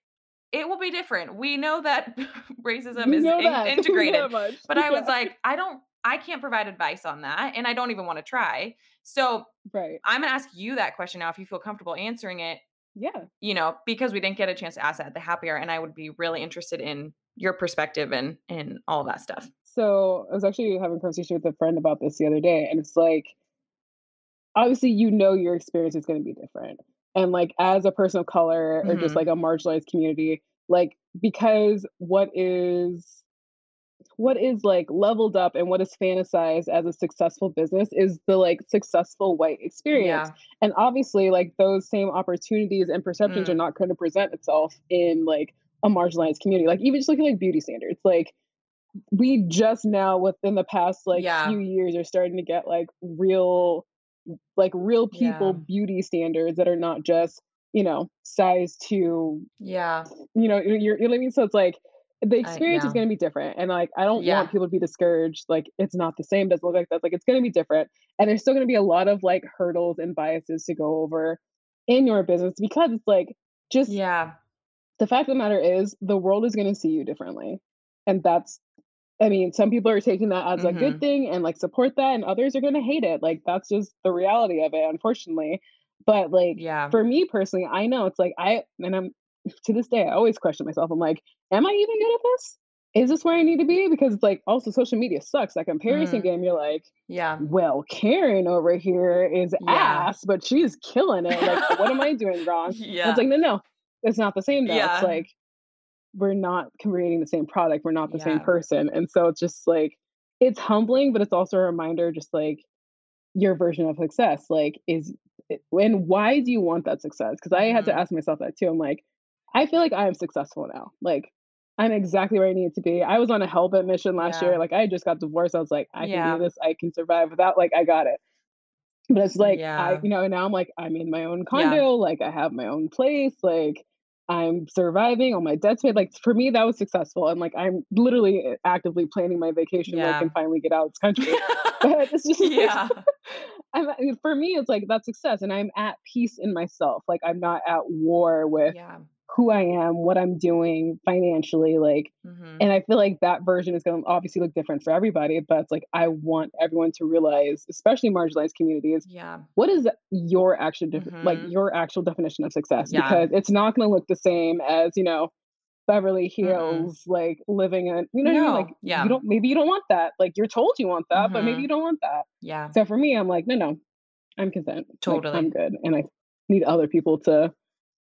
it will be different. We know that racism We is in- that. Integrated. But I was Yeah. like, I don't, I can't provide advice on that. And I don't even want to try. So right. I'm going to ask you that question now if you feel comfortable answering it, Yeah. you know, because we didn't get a chance to ask that at the happier. And I would be really interested in your perspective and, and all that stuff. So I was actually having a conversation with a friend about this the other day, and it's like obviously you know your experience is going to be different. And like as a person of color or just Mhm. like a marginalized community, like because what is what is like leveled up and what is fantasized as a successful business is the like successful white experience. Yeah. And obviously like those same opportunities and perceptions are Mm. not going to present itself in like a marginalized community. Like even just looking at like beauty standards. Like we just now within the past like Yeah. few years are starting to get like real like real people Yeah. beauty standards that are not just you know size two Yeah. you know you're, you're you know what i mean so it's like the experience is yeah. going to be different and like i don't Yeah. want people to be discouraged like it's not the same doesn't look like that like it's going to be different and there's still going to be a lot of like hurdles and biases to go over in your business because it's like just Yeah. the fact of the matter is the world is going to see you differently and that's i mean some people are taking that as a good Mhm. thing and like support that and others are going to hate it like that's just the reality of it unfortunately but like Yeah. for me personally i know it's like i and i'm to this day i always question myself i'm like am i even good at this is this where i need to be because it's like also social media sucks that comparison Mm. game you're like Yeah. well karen over here is Yeah. ass but she's killing it like what am i doing wrong and Yeah. it's like, no, no, it's not the same though. Yeah. It's like we're not creating the same product. We're not the same person. And so it's just like it's humbling, but it's also a reminder, just like your version of success. Like, is it- and why do you want that success? Because I had to Mhm. ask myself that too. I'm like, I feel like I am successful now. Like I'm exactly where I need to be. I was on a hellbent mission last Yeah. year. Like I just got divorced. I was like, I can do this. I can survive without. Like I got it. But it's like I, you know, now I'm like I'm in my own condo. Like I have my own place. Like I'm surviving. All my debts paid. Like for me, that was successful. And like I'm literally uh, actively planning my vacation. Where I can finally get out of this country. But it's just like, yeah. I'm, I mean, for me, it's like that's success, and I'm at peace in myself. Like I'm not at war with Yeah. Who I am, what I'm doing financially. Like, Mhm. and I feel like that version is going to obviously look different for everybody. But it's like I want everyone to realize, especially marginalized communities, Yeah. what is your actual def- like your actual definition of success? Yeah. Because it's not going to look the same as you know. Beverly Hills, like living in, you know I mean? Like, yeah. you don't, maybe you don't want that. Like, you're told you want that, but maybe Mhm. you don't want that. Yeah. So for me, I'm like, no, no, I'm content. Like, Totally. I'm good. And I need other people to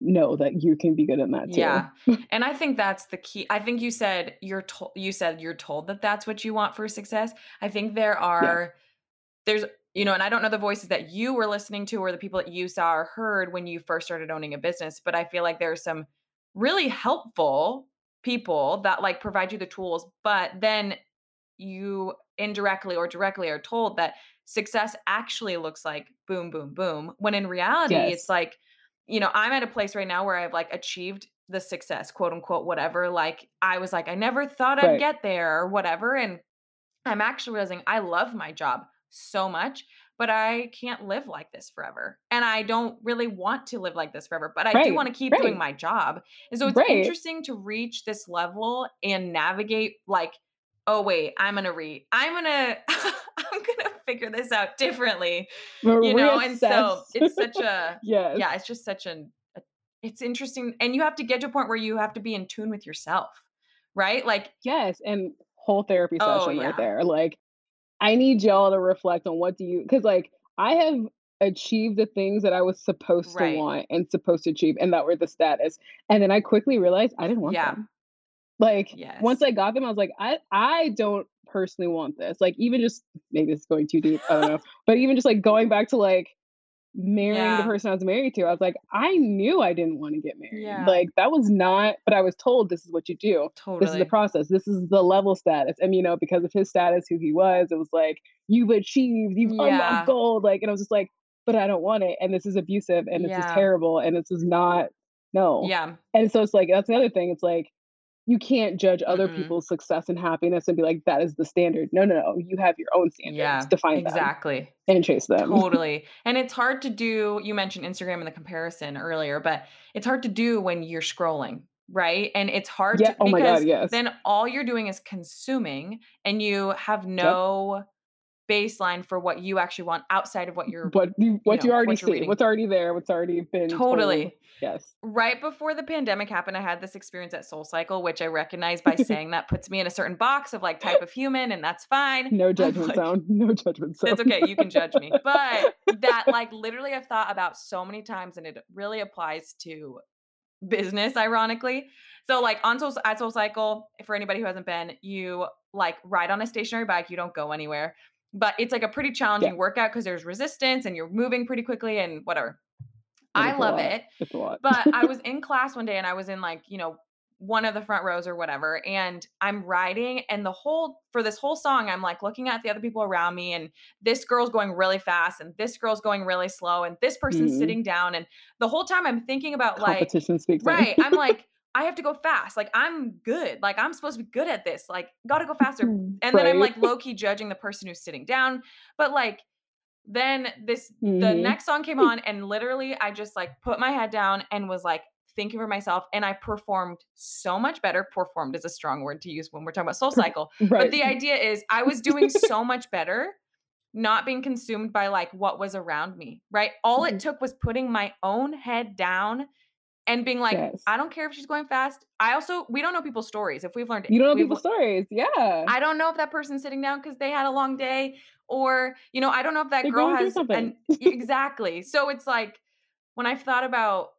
know that you can be good in that too. Yeah. And I think that's the key. I think you said you're told you said you're told that that's what you want for success. I think there are there's you know, and I don't know the voices that you were listening to or the people that you saw or heard when you first started owning a business, but I feel like there's some really helpful people that like provide you the tools, but then you indirectly or directly are told that success actually looks like boom boom boom when in reality Yes. it's like you know i'm at a place right now where i've like achieved the success quote unquote whatever like i was like i never thought i'd Right. get there or whatever and i'm actually realizing i love my job so much but i can't live like this forever and i don't really want to live like this forever but i do want to keep doing my job and so it's Right. interesting to reach this level and navigate like oh wait i'm gonna read i'm gonna i'm gonna figure this out differently you know and so it's such a yes. yeah it's just such an a, it's interesting and you have to get to a point where you have to be in tune with yourself right like Yes. And whole therapy Oh, session yeah. right there. Like, I need y'all to reflect on what do you, because like I have achieved the things that I was supposed Right. to want and supposed to achieve, and that were the status. And then I quickly realized I didn't want Yeah. them. Like once I got them, I was like, I I don't personally want this. Like even just maybe it's going too deep. I don't know. but even just like going back to like marrying the person I was married to, I was like, I knew I didn't want to get married. Yeah. Like that was not, but I was told this is what you do. totally This is the process. This is the level status. And you know, because of his status, who he was, it was like, you've achieved, you've Yeah. unlocked gold. Like, and I was just like, but I don't want it. And this is abusive and this is terrible. And this is not no. yeah And so it's like that's the other thing. It's like you can't judge other Mm-mm. people's success and happiness and be like, that is the standard. No, no, no. You have your own standards. yeah Define exactly and chase them. totally and it's hard to do you mentioned instagram and the comparison earlier but it's hard to do when you're scrolling right and it's hard Yeah. to Oh my because God. Yes. then all you're doing is consuming and you have no baseline for what you actually want outside of what you're what you what you, know, already what see, what's already there, what's already been told. Totally. Yes. right before the pandemic happened, I had this experience at Soul Cycle, which I recognize by saying that puts me in a certain box of like type of human, and that's fine. No judgment like, zone. No judgment zone. It's okay, you can judge me. But that like literally I've thought about so many times and it really applies to business, ironically. So like on Soul at Soul Cycle, for anybody who hasn't been, you like ride on a stationary bike, you don't go anywhere. But it's like a pretty challenging workout because there's resistance and you're moving pretty quickly and whatever. I love lot. it. It's a lot. But I was in class one day and I was in like, you know, one of the front rows or whatever. And I'm riding, and the whole, for this whole song, I'm like looking at the other people around me, and this girl's going really fast, and this girl's going really slow, and this person's Mhm. sitting down. And the whole time I'm thinking about like, right, I'm like, I have to go fast. Like, I'm good. Like, I'm supposed to be good at this. Like, gotta go faster. And then I'm like low key judging the person who's sitting down. But like, then this the Mhm. next song came on, and literally I just like put my head down and was like thinking for myself, and I performed so much better. Performed is a strong word to use when we're talking about Soul Cycle. Right. But the idea is I was doing so much better, not being consumed by like what was around me, right? All it Mhm. took was putting my own head down and being like, Yes. I don't care if she's going fast. I also we don't know people's stories. If we've learned you don't know people's stories. Yeah. I don't know if that person's sitting down because they had a long day, or you know, I don't know if that They're girl has an exactly. So it's like when I've thought about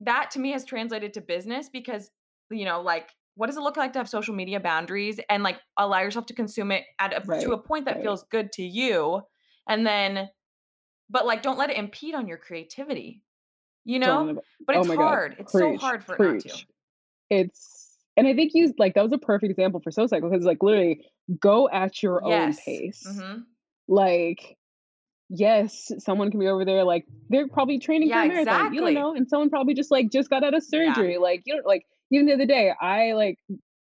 that, to me has translated to business because you know, like what does it look like to have social media boundaries and like allow yourself to consume it at a, Right, to a point that right. feels good to you, and then, but like don't let it impede on your creativity. You know, but oh it's God. hard. It's so hard for it not to. It's and I think you like that was a perfect example for Soul Cycle because like literally go at your own Yes. pace. Mhm. Like, yes, someone can be over there like they're probably training Yeah, for a marathon. You don't know, and someone probably just like just got out of Yeah. surgery. Like you know, like even the other day, I like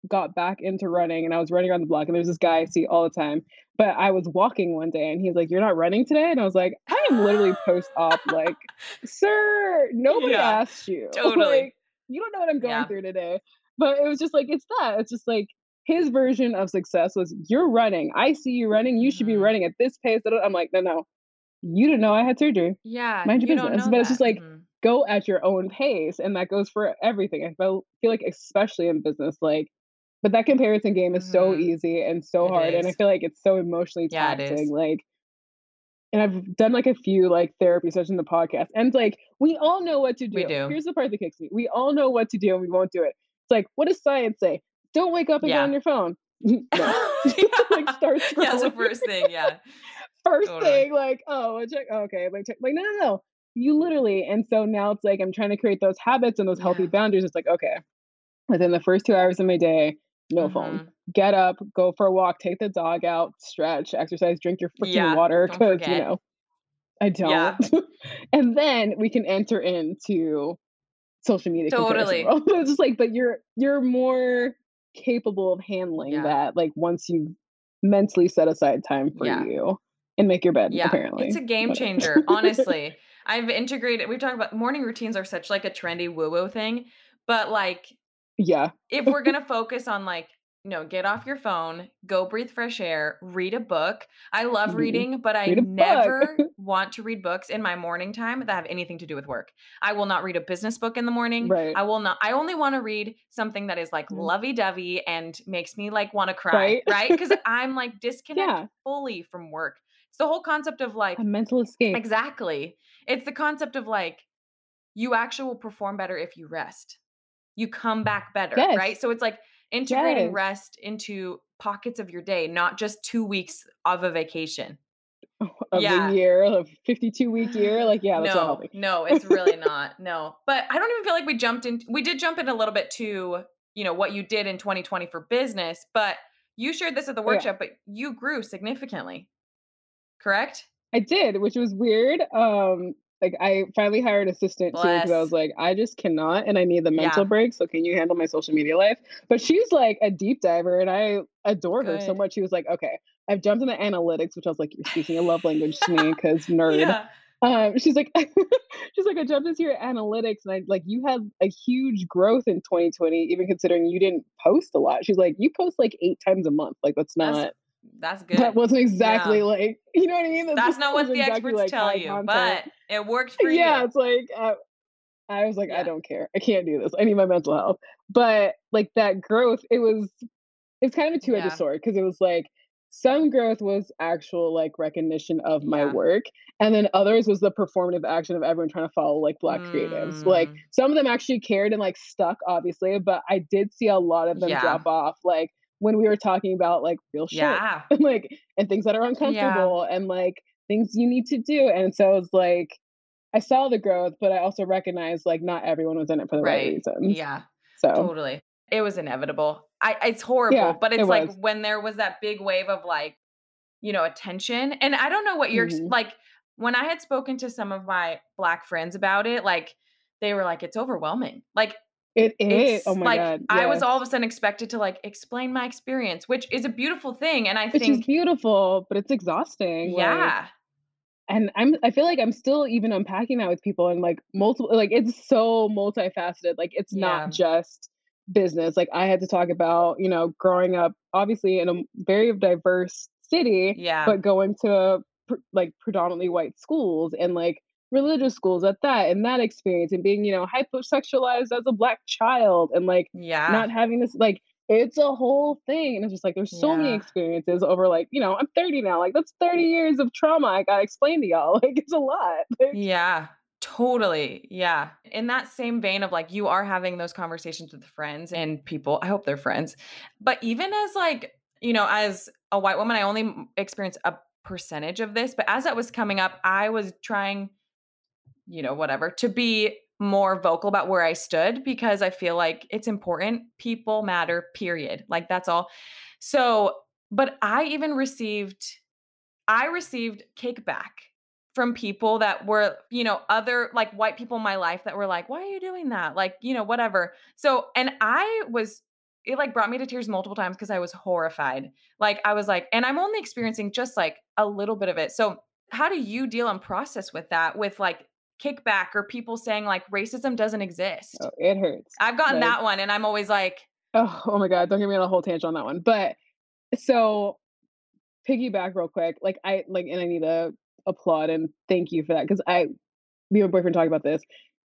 got back into running and I was running around the block and there's this guy I see all the time. But I was walking one day and he's like, You're not running today? And I was like, I am literally post op, like, sir, nobody Yeah, asked you. totally. Like, you don't know what I'm going Yeah. through today. But it was just like, it's that. It's just like his version of success was you're running. I see you running. You should be Mhm. running at this pace. I'm like, no, no. You didn't know I had surgery. Yeah, Mind your you don't business. know But it's just that. like, Mhm. Go at your own pace. And that goes for everything. I feel feel like especially in business, like but that comparison game is so Mhm. easy and so It hard. And I feel like it's so emotionally Yeah, taxing. Like and I've done like a few like therapy sessions in the podcast. And it's like, we all know what to do. We do. Here's the part that kicks me. We all know what to do and we won't do it. It's like, what does science say? Don't wake up and Yeah. get on your phone. like start yeah, that's the first thing. Yeah. First Totally. thing, like, oh, check. Okay, like, check. like, no, no, no. You literally, and so now it's like I'm trying to create those habits and those healthy Yeah. boundaries. It's like, okay, within the first two hours of my day, no phone. Mhm. Get up, go for a walk, take the dog out, stretch, exercise, drink your freaking Yeah, water because you know I don't. Yeah. and then we can enter into social media. Totally. it's just like, but you're you're more capable of handling Yeah. that. Like once you mentally set aside time for you and make your bed. Yeah. apparently, It's a game changer, honestly. I've integrated, we've talked about morning routines are such like a trendy woo woo thing. But like, yeah, if we're going to focus on like, you no, get off your phone, go breathe fresh air, read a book. I love Mhm. reading, but I Read book. never want to read books in my morning time that have anything to do with work. I will not read a business book in the morning. right. I will not. I only want to read something that is like Mhm. lovey dovey and makes me like want to cry, Right. right? Because I'm like disconnect Yeah. fully from work. It's the whole concept of like a mental escape. exactly. It's the concept of like you actually will perform better if you rest. You come back better, right? So it's like integrating Yes. rest into pockets of your day, not just two weeks of a vacation. of Yeah. the year, of 52 week year. Like, yeah, that's no, not healthy. no, it's really not. No, but I don't even feel like we jumped in. We did jump in a little bit to you know what you did in 2020 for business, but you shared this at the Oh, yeah. workshop. But you grew significantly, correct? I did, which was weird. Um, like I finally hired an assistant too because I was like, I just cannot, and I need the mental Yeah. break. So can you handle my social media life? But she's like a deep diver, and I adore her so much. She was like, okay, I've jumped into analytics, which I was like, you're speaking a love language to me because nerd. Yeah. Um, she's like, she's like, I jumped into your analytics, and I like you had a huge growth in 2020, even considering you didn't post a lot. She's like, you post like eight times a month. Like that's not. That's That's good. That wasn't exactly Yeah. like you know what I mean. That That's not what the exactly, experts like, tell you, but it worked for yeah, you. Yeah, it's like uh, I was like, Yeah. I don't care. I can't do this. I need my mental health. But like that growth, it was it's kind of a two-edged Yeah. sword because it was like some growth was actual like recognition of my Yeah. work, and then others was the performative action of everyone trying to follow like black creatives. Like Mm. some of them actually cared and like stuck, obviously, but I did see a lot of them Yeah. drop off. Like when we were talking about like real shit Yeah. and like and things that are uncomfortable and like things you need to do. And so it's like I saw the growth, but I also recognized like not everyone was in it for the right, Right. reasons. Yeah. So Totally. It was inevitable. I it's horrible, Yeah, but it it's like was. when there was that big wave of like, you know, attention. And I don't know what you're Mhm. like when I had spoken to some of my black friends about it, like they were like, it's overwhelming. Like it is. Oh it's Oh my like god. I was all of a sudden expected to like explain my experience, which is a beautiful thing. And I which is think beautiful, but it's exhausting. like- yeah. and I'm I feel like I'm still even unpacking that with people and like multiple like it's so multifaceted. Like it's Yeah. not just business. Like I had to talk about, you know, growing up obviously in a very diverse city, Yeah. but going to pr- like predominantly white schools and like religious schools at that and that experience and being, you know, hypersexualized as a black child and like yeah. not having this like it's a whole thing and it's just like there's so many experiences over like you know i'm 30 now like that's 30 years of trauma i gotta explain to y'all like it's a lot Like, Yeah, totally. Yeah. In that same vein of like, you are having those conversations with friends and people. I hope they're friends. But even as like, you know, as a white woman, I only experienced a percentage of this. But as that was coming up, I was trying, you know, whatever, to be more vocal about where I stood because I feel like it's important. People matter, period. Like that's all. So, but I even received, I received kickback from people that were, you know, other like white people in my life that were like, why are you doing that? Like, you know, whatever. So, and I was, it like brought me to tears multiple times because I was horrified. Like, I was like, and I'm only experiencing just like a little bit of it. So, how do you deal and process with that with like kickback or people saying like racism doesn't exist? oh, it hurts I've gotten like- that one and I'm always like, oh, oh my god don't get me on a whole tangent on that one but so piggyback real quick like i like and i need to applaud and thank you for that because i me and my boyfriend talk about this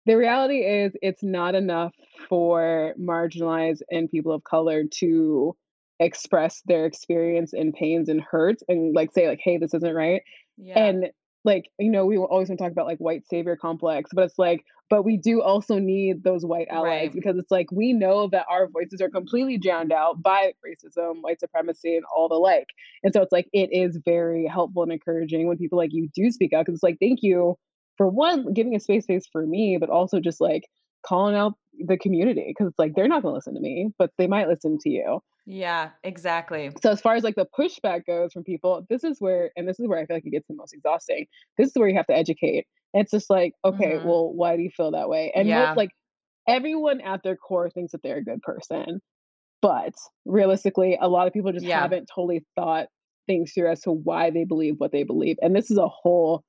the reality is it's not enough for marginalized and people of color to express their experience and pains and hurts and like say like hey this isn't right yeah, and like you know we always want to talk about like white savior complex but it's like but we do also need those white allies Right. because it's like we know that our voices are completely drowned out by racism white supremacy and all the like and so it's like it is very helpful and encouraging when people like you do speak out because it's like thank you for one giving a space space for me but also just like calling out the community because it's like they're not going to listen to me but they might listen to you yeah, exactly. so as far as like the pushback goes from people, this is where, and this is where I feel like it gets the most exhausting. This is where you have to educate. And it's just like, okay, Mhm. well, why do you feel that way? And Yeah. like everyone at their core thinks that they're a good person, but realistically, a lot of people just Yeah. haven't totally thought things through as to why they believe what they believe. And this is a whole,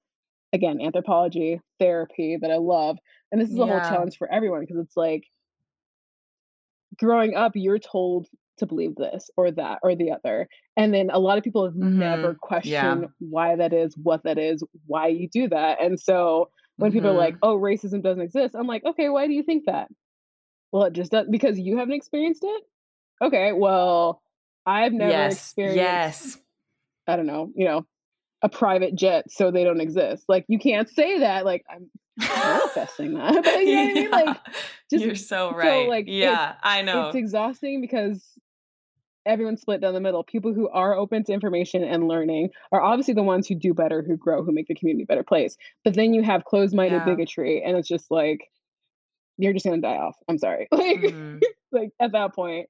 again, anthropology therapy that I love. And this is a whole challenge for everyone because it's like growing up, you're told to believe this or that or the other. And then a lot of people have never Mhm. questioned Yeah. why that is, what that is, why you do that. And so when people are like, Mhm. oh, racism doesn't exist, I'm like, okay, why do you think that? Well, it just does because you haven't experienced it? Okay, well, I've never yes, experienced yes. I don't know, you know, a private jet, so they don't exist. Like you can't say that. Like I'm manifesting that. But you know what I mean? Like just, You're so so, right. like, yeah, I know. it's exhausting because everyone's split down the middle. People who are open to information and learning are obviously the ones who do better, who grow, who make the community a better place. But then you have closed-minded Yeah. bigotry, and it's just like you're just gonna die off. I'm sorry. Like, Mhm. like at that point,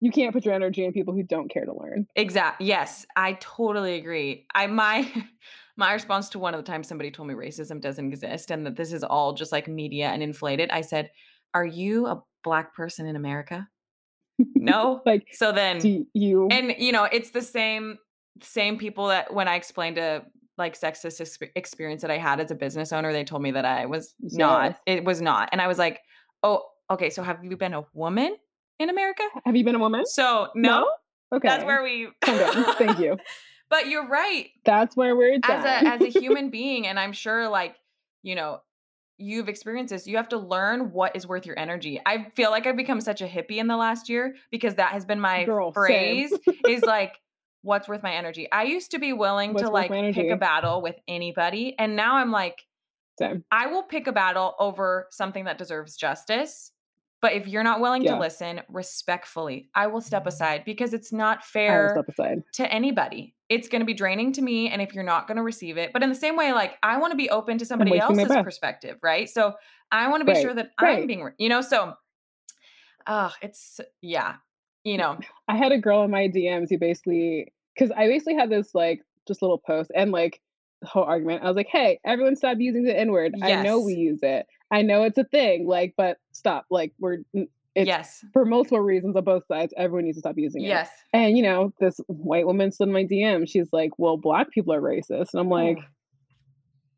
you can't put your energy in people who don't care to learn. Exactly. Yes, I totally agree. I my my response to one of the times somebody told me racism doesn't exist and that this is all just like media and inflated. I said, "Are you a black person in America?" No. Like, so then you? and you know it's the same same people that when i explained a like sexist exp- experience that i had as a business owner they told me that i was not it was not and i was like oh okay so have you been a woman in america have you been a woman? so no, No? Okay. That's where we. Thank you. But you're right. That's where we're As at. a as a human being, and I'm sure like, you know, you've experienced this, you have to learn what is worth your energy. I feel like I've become such a hippie in the last year because that has been my Girl, phrase is like what's worth my energy. I used to be willing What's to like pick a battle with anybody and now I'm like Same. I will pick a battle over something that deserves justice. But if you're not willing Yeah. to listen respectfully, I will step mm. aside because it's not fair to anybody. It's going to be draining to me. And if you're not going to receive it, but in the same way, like I want to be open to somebody else's perspective, right? So I want to be Right, sure that I'm being, re- you know, so, uh, it's, yeah, you know, I had a girl in my DMs who basically, because I basically had this like just little post and like whole argument. I was like, hey, everyone stop using the N word. I know we use it. I know it's a thing. Like, but stop. Like, we're, it's yes, for multiple reasons on both sides. Everyone needs to stop using it. yes. And you know, this white woman slid in my DM. She's like, well, black people are racist. And I'm like,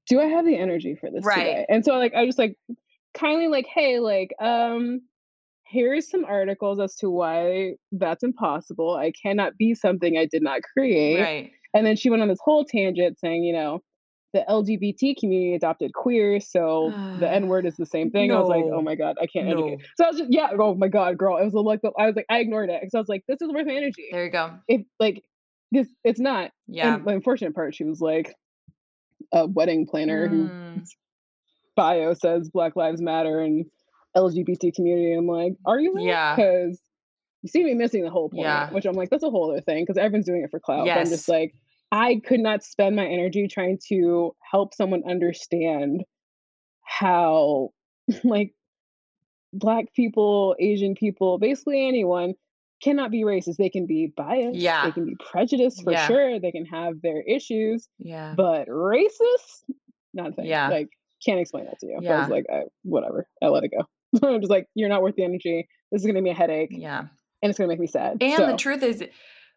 do I have the energy for this Right. today? And so like I just like kindly like, hey, like, um, here's some articles as to why that's impossible. I cannot be something I did not create. right. And then she went on this whole tangent saying, you know, the LGBT community adopted queer, so the N word is the same thing. I was like, oh my god, I can't No. educate. So I was just, yeah, oh my god, girl. It was like I was like, I ignored it because I was like, this is worth my energy. There you go. If like this, it's not. Yeah. And the unfortunate part, she was like a wedding planner who Mm, bio says Black Lives Matter and LGBT community. I'm like, are you? Yeah. Because you see me missing the whole point, Yeah. which I'm like, that's a whole other thing because everyone's doing it for clout. But I'm Yes. just like, I could not spend my energy trying to help someone understand how, like, Black people, Asian people, basically anyone cannot be racist. They can be biased. Yeah. They can be prejudiced for Yeah. sure. They can have their issues yeah. but racist not a thing Yeah. like can't explain that to you but i Yeah. was like I, whatever i let it go i'm just like you're not worth the energy this is gonna be a headache Yeah. and it's gonna make me sad And so, the truth is,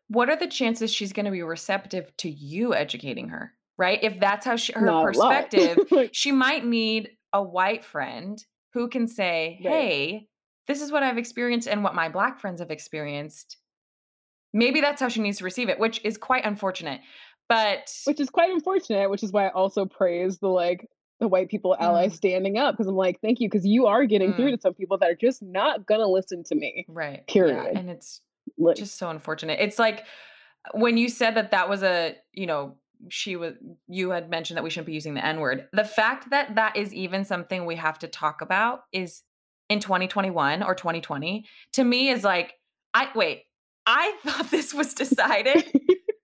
what are the chances she's going to be receptive to you educating her? Right? If that's how she, her not perspective, she might need a white friend who can say, Right. "Hey, this is what I've experienced and what my black friends have experienced." Maybe that's how she needs to receive it, which is quite unfortunate. But which is quite unfortunate which is why i also praise the like the white people allies Mm. standing up because i'm like thank you because you are getting through Mm. to some people that are just not gonna listen to me right, yeah, Period. and it's like just so unfortunate. It's like when you said that that was a, you know, she was you had mentioned that we shouldn't be using the n-word. The fact that that is even something we have to talk about is in 2021 or 2020 to me is like I wait, I thought this was decided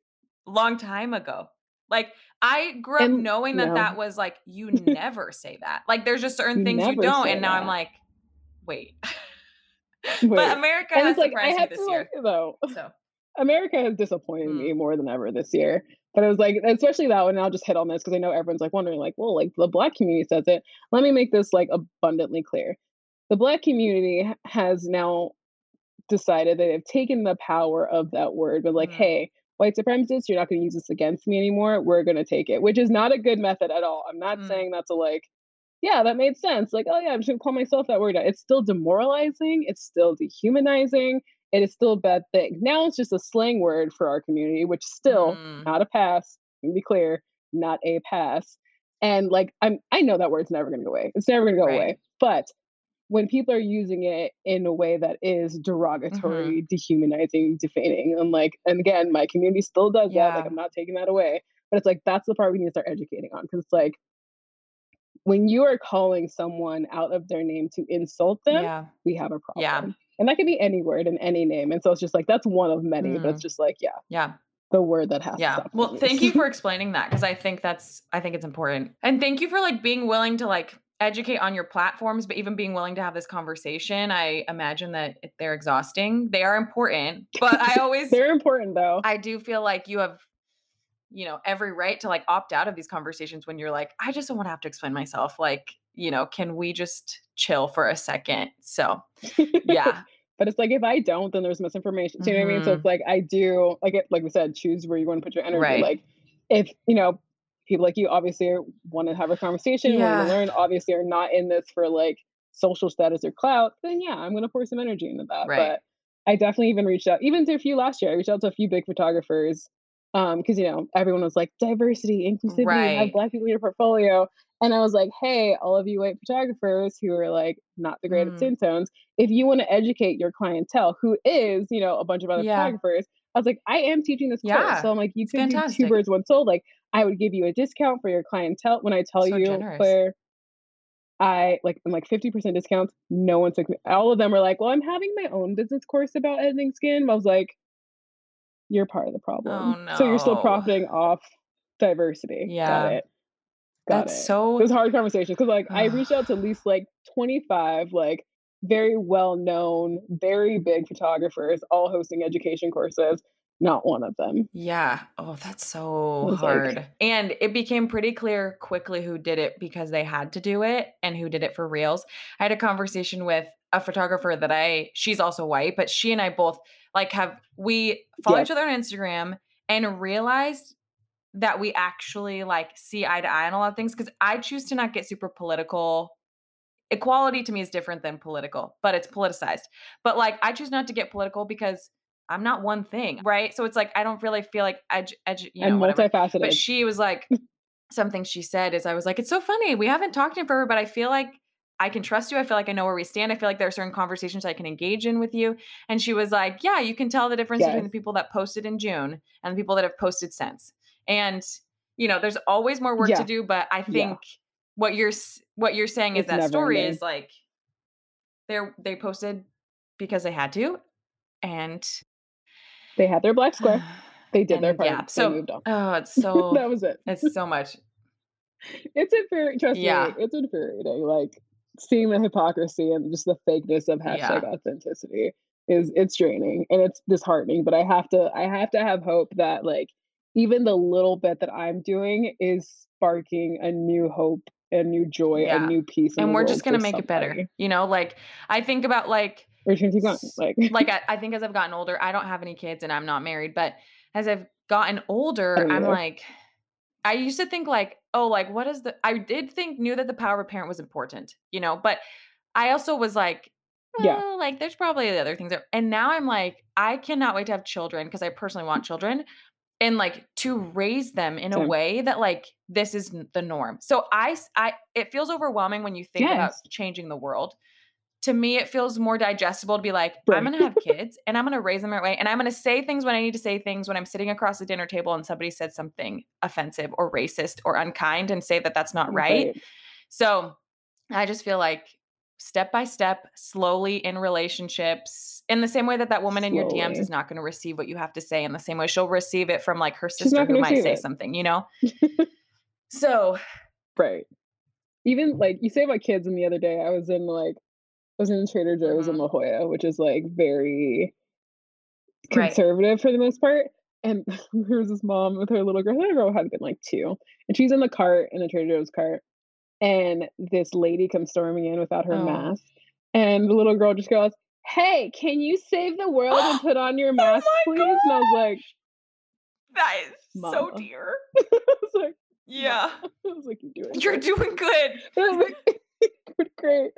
long time ago. Like I grew up And- knowing that no. that was like you never say that. Like there's just certain You things you don't and now I'm like wait. Wait. but America and has like i surprised me this to year. like though So America has disappointed Mm. me more than ever this year. But it was like, especially that one, and I'll just hit on this because I know everyone's like wondering, like, well, like the black community says it. Let me make this like abundantly clear. The black community has now decided that they've taken the power of that word, but like, Mm. hey, white supremacists, you're not going to use this against me anymore. We're going to take it, which is not a good method at all. I'm not Mm. saying that's a like, yeah, that made sense. Like, oh yeah, I'm just gonna call myself that word. It's still demoralizing. It's still dehumanizing. It is still a bad thing. Now it's just a slang word for our community, which still Mm. not a pass. Let me be clear, not a pass. And like I'm, I know that word's never gonna go away. It's never gonna go Right. away. But when people are using it in a way that is Mm-hmm. derogatory, dehumanizing, defaming, and like, and again, my community still does that. Like, I'm not taking that away. But it's like that's the part we need to start educating on because it's like when you are calling someone out of their name to insult them, Yeah. we have a problem. Yeah. And that could be any word and any name. And so it's just like that's one of many, but Mm. it's just like, yeah, Yeah. the word that has Yeah. Well, thank you for explaining that because I think that's I think it's important. And thank you for like being willing to like educate on your platforms, but even being willing to have this conversation. I imagine that they're exhausting. They are important, but I always They're important though. I do feel like you have you know every right to like opt out of these conversations when you're like I just don't want to have to explain myself. Like, you know, can we just chill for a second? So, yeah. but it's like if I don't, then there's misinformation. Do you know what I mean? So it's mm-hmm. like I do like it like we said, choose where you want to put your energy. Right. Like if you know, people like you obviously want to have a conversation, want to learn, obviously are not in this for like social status or clout, then yeah, I'm gonna pour some energy into that. Right. But I definitely even reached out, even to a few last year. I reached out to a few big photographers um because you know everyone was like diversity inclusivity Right. have black people in your portfolio and i was like hey all of you white photographers who are like not the greatest Mm. skin tones if you want to educate your clientele who is you know a bunch of other Yeah. photographers i was like i am teaching this Yeah, course so i'm like you it's could do fantastic. two birds one stone like i would give you a discount for your clientele when i tell So you generous. claire I like I'm like 50% discounts. No one took me. All of them were like, Well, I'm having my own business course about editing skin. I was like, You're part of the problem. Oh, no. So you're still profiting off diversity. Yeah. Got it. Got That's it. so It was hard conversations because like I reached out to at least like 25 like very well known, very big photographers, all hosting education courses. Not one of them. Yeah. Oh, that's so was like- hard. and it became pretty clear quickly who did it because they had to do it and who did it for reals. I had a conversation with a photographer that I she's also white, but she and I both like have we follow Yeah. each other on Instagram and realized that we actually like see eye to eye on a lot of things because I choose to not get super political. Equality to me is different than political, but it's politicized. But like I choose not to get political because I'm not one thing, right? So it's like I don't really feel like edu- edu- you know, and whatever. multifaceted. But she was like, something she said is I was like, it's so funny. We haven't talked in forever, but I feel like I can trust you. I feel like I know where we stand. I feel like there are certain conversations I can engage in with you. And she was like, yeah, you can tell the difference between the people that posted in June and the people that have posted since. And you know, there's always more work Yeah. to do, but I Yeah. what you're what you're saying is that story is like they're they posted because they had to, and they had their black square. They did their part. Yeah, they so moved on. oh, it's so that was it. it's so much. It's infuriating. Trust Yeah. me, it's infuriating. Like seeing the hypocrisy and just the fakeness of Yeah. hashtag authenticity is it's draining and it's disheartening. But I have to I have to have hope that like even the little bit that I'm doing is sparking a new hope, a new joy, Yeah. a new peace. and we're just gonna make it better you know like i think about like We're gonna keep going. Like like I, I think as i've gotten older i don't have any kids and i'm not married but as i've gotten older i'm like i used to think like oh like what is the i did think knew that the power of a parent was important you know but i also was like Yeah. "Oh, like there's probably other things that-" and now i'm like i cannot wait to have children because i personally want children and like to raise them in a way that like this is the norm. So I I it feels overwhelming when you think about changing the world to me it feels more digestible to be like Right. i'm gonna have kids and i'm gonna raise them the right way and i'm gonna say things when i need to say things when i'm sitting across the dinner table and somebody said something offensive or racist or unkind and say that that's not right so I just feel like step by step, slowly in relationships, in the same way that that woman in your DMs is not going to receive what you have to say, in the same way she'll receive it from like her sister who might say it. something, you know? so, Right. Even like you say about kids, and the other day I was in like was in Trader Joe's in Mhm. La Jolla, which is like very Right. conservative for the most part. And there was this mom with her little girl. Her girl had been like two, and she's in the cart in the Trader Joe's cart, and this lady comes storming in without her Oh. mask, and the little girl just goes, "Hey, can you save the world and put on your mask, Oh please?" And I was like, that is so dear. I was like, Yeah. I was like, you're doing You're good." doing good. And I was like, "Good, great.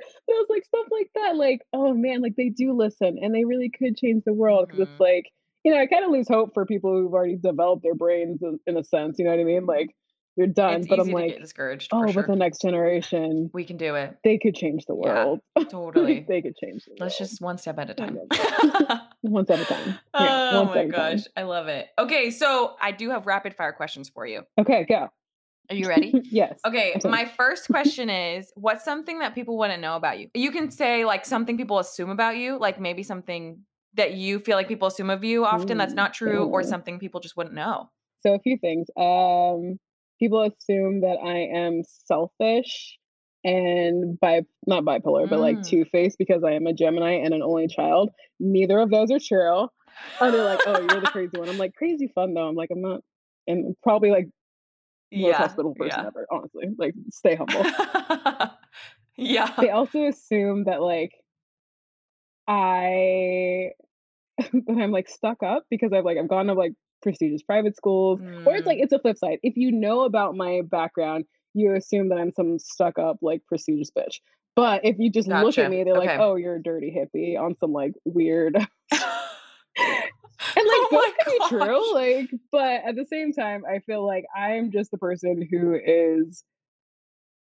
But it was like stuff like that, like, oh man, like they do listen and they really could change the world. Because Mhm. it's like, you know, I kind of lose hope for people who've already developed their brains in, in a sense. You know what I mean? Like, you're done. It's but I'm like, discouraged. oh, for but the next generation, we can do it. they could change the Yeah, world. Totally. they could change the Let's world. just one step at a time. one step at a time. Yeah, oh my a time. gosh. I love it. Okay, so I do have rapid fire questions for you. Okay, go. Are you ready? yes. Okay, my first question is what's something that people wouldn't know about you? You can say like something people assume about you, like maybe something that you feel like people assume of you often that's not true, or something people just wouldn't know. So a few things. Um, people assume that I am selfish and bi not bipolar, but like Mm. two faced because I am a Gemini and an only child. Neither of those are true. Oh, they're like, oh, you're the crazy one. I'm like, crazy fun though. I'm like, I'm not, and probably like most yeah. hospitable person yeah. ever. Honestly, like, stay humble. yeah. they also assume that like I that I'm like stuck up because I've like I've gone to like prestigious private schools. Or it's like Mm. it's a flip side. If you know about my background, you assume that I'm some stuck up like prestigious bitch. But if you just look at me, they're like, "Oh, you're a dirty hippie" on some like weird and like Oh both can be true. Like, but at the same time, I feel like I am just the person who is.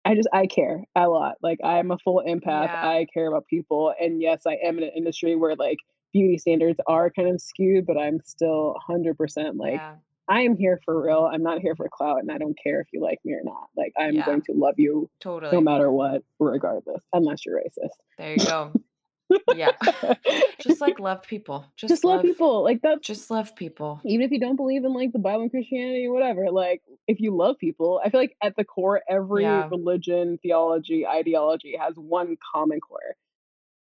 I just I care a lot. Like I'm a full empath. Yeah. I care about people, and yes, I am in an industry where like beauty standards are kind of skewed, but I'm still 100 percent like yeah. I am here for real. I'm not here for clout, and I don't care if you like me or not. Like I'm Yeah. going to love you Totally. no matter what, regardless, unless you're racist. There you go. Yeah. Just like love people. Just, just love people. Like that. Just love people. even if you don't believe in like the Bible and Christianity or whatever, like if you love people, I feel like at the core, every Yeah. religion, theology, ideology has one common core.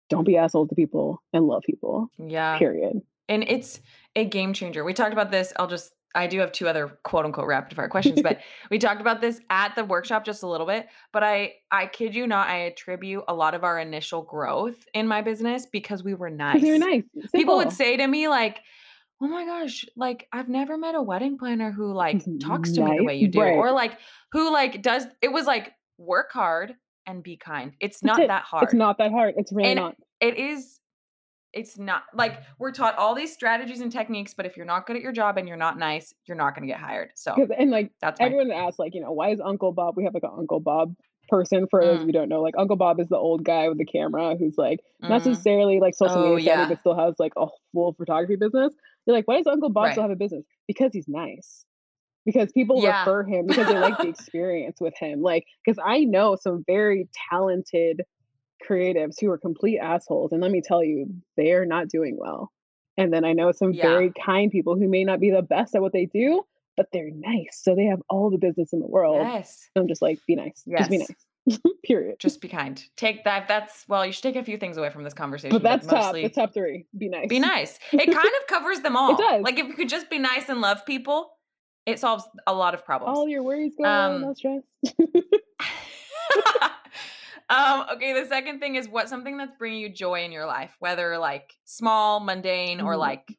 Don't be assholes to people and love people. Yeah. Period. And it's a game changer. We talked about this. I'll just, I do have two other quote unquote rapid fire questions, but we talked about this at the workshop just a little bit. But I, I kid you not, I attribute a lot of our initial growth in my business because we were nice. Because you're nice. People would say to me, like, oh my gosh, like I've never met a wedding planner who like talks to me the way you do, right. or like who like does it was like work hard and be kind. It's That's not it. that hard. It's not that hard. It's really And not. it is it's not like we're taught all these strategies and techniques, but if you're not good at your job and you're not nice, you're not going to get hired. so And like that's my everyone asks, like, you know, why is Uncle Bob? We have like an Uncle Bob person for those Mm. of you who don't know. Like Uncle Bob is the old guy with the camera who's like not Mhm. necessarily like social Oh, media savvy, yeah. but still has like a full photography business. You're like, why does Uncle Bob still have a business? Because he's nice. Because people Yeah. refer him because they like the experience with him. Like, because I know some very talented creatives who are complete assholes, and let me tell you, they are not doing well. And then I know some Yeah. very kind people who may not be the best at what they do, but they're nice, so they have all the business in the world. yes. I'm just like, be nice. Just be Yes. nice. Period. Just be kind. Take that. That's well, you should take a few things away from this conversation. but that's top. mostly The top three. Be nice. be nice. It kind of covers them all. It does. Like if you could just be nice and love people, it solves a lot of problems. All your worries go away. Um, No stress. um, okay, the second thing is what's something that's bringing you joy in your life, whether like small, mundane, or Mhm. like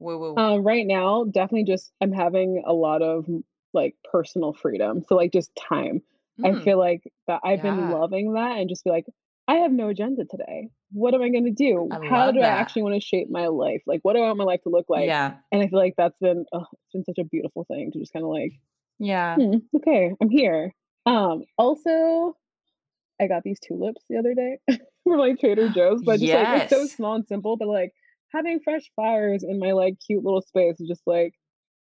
woo woo. Um, right now, definitely just I'm having a lot of like personal freedom. So like just time. I Mm, feel like that I've been loving that and just be like, I have no agenda today. What am I going to do? I How do I actually want to shape my life? Like, what do I want my life to look like? yeah, And I feel like that's been, oh, it's been such a beautiful thing to just kind of like, yeah. hmm, okay, I'm here. Um, also, I got these tulips the other day from like Trader Joe's, but just like it's so small and simple, but like having fresh flowers in my like cute little space is just like,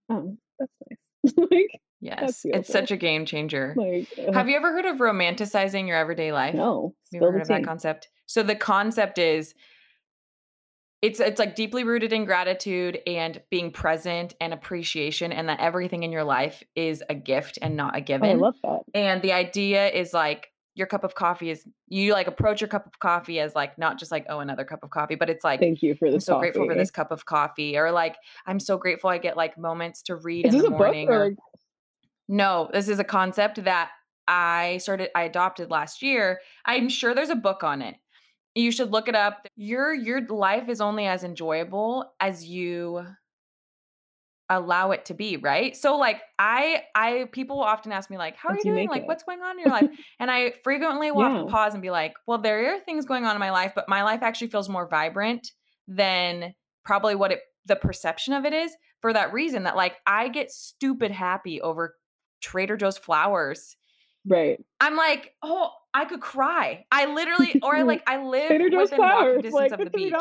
oh, that's nice. like, Yes, it's such a game changer. like, uh, Have you ever heard of romanticizing your everyday life? no, Have you heard of that concept? So the concept is it's it's like deeply rooted in gratitude and being present and appreciation and that everything in your life is a gift and not a Oh, I given. love that. and the idea is like your cup of coffee is you like approach your cup of coffee as like not just like oh another cup of coffee, but it's like Thank you for this. I'm so grateful for this cup of coffee or like I'm so grateful I get like moments to read Is in the morning or? or no, this is a concept that I started I adopted last year. I'm sure there's a book on it. You should look it up. Your your life is only as enjoyable as you allow it to be, right? So like I I people will often ask me like, "How are you doing? Like it. what's going on in your life?" And I frequently will Yeah. pause and be like, "Well, there are things going on in my life, but my life actually feels more vibrant than probably what it the perception of it is for that reason that like I get stupid happy over Trader Joe's flowers. Right. I'm like, oh, I could cry. I literally, or I like, I live within walking distance like of the beach,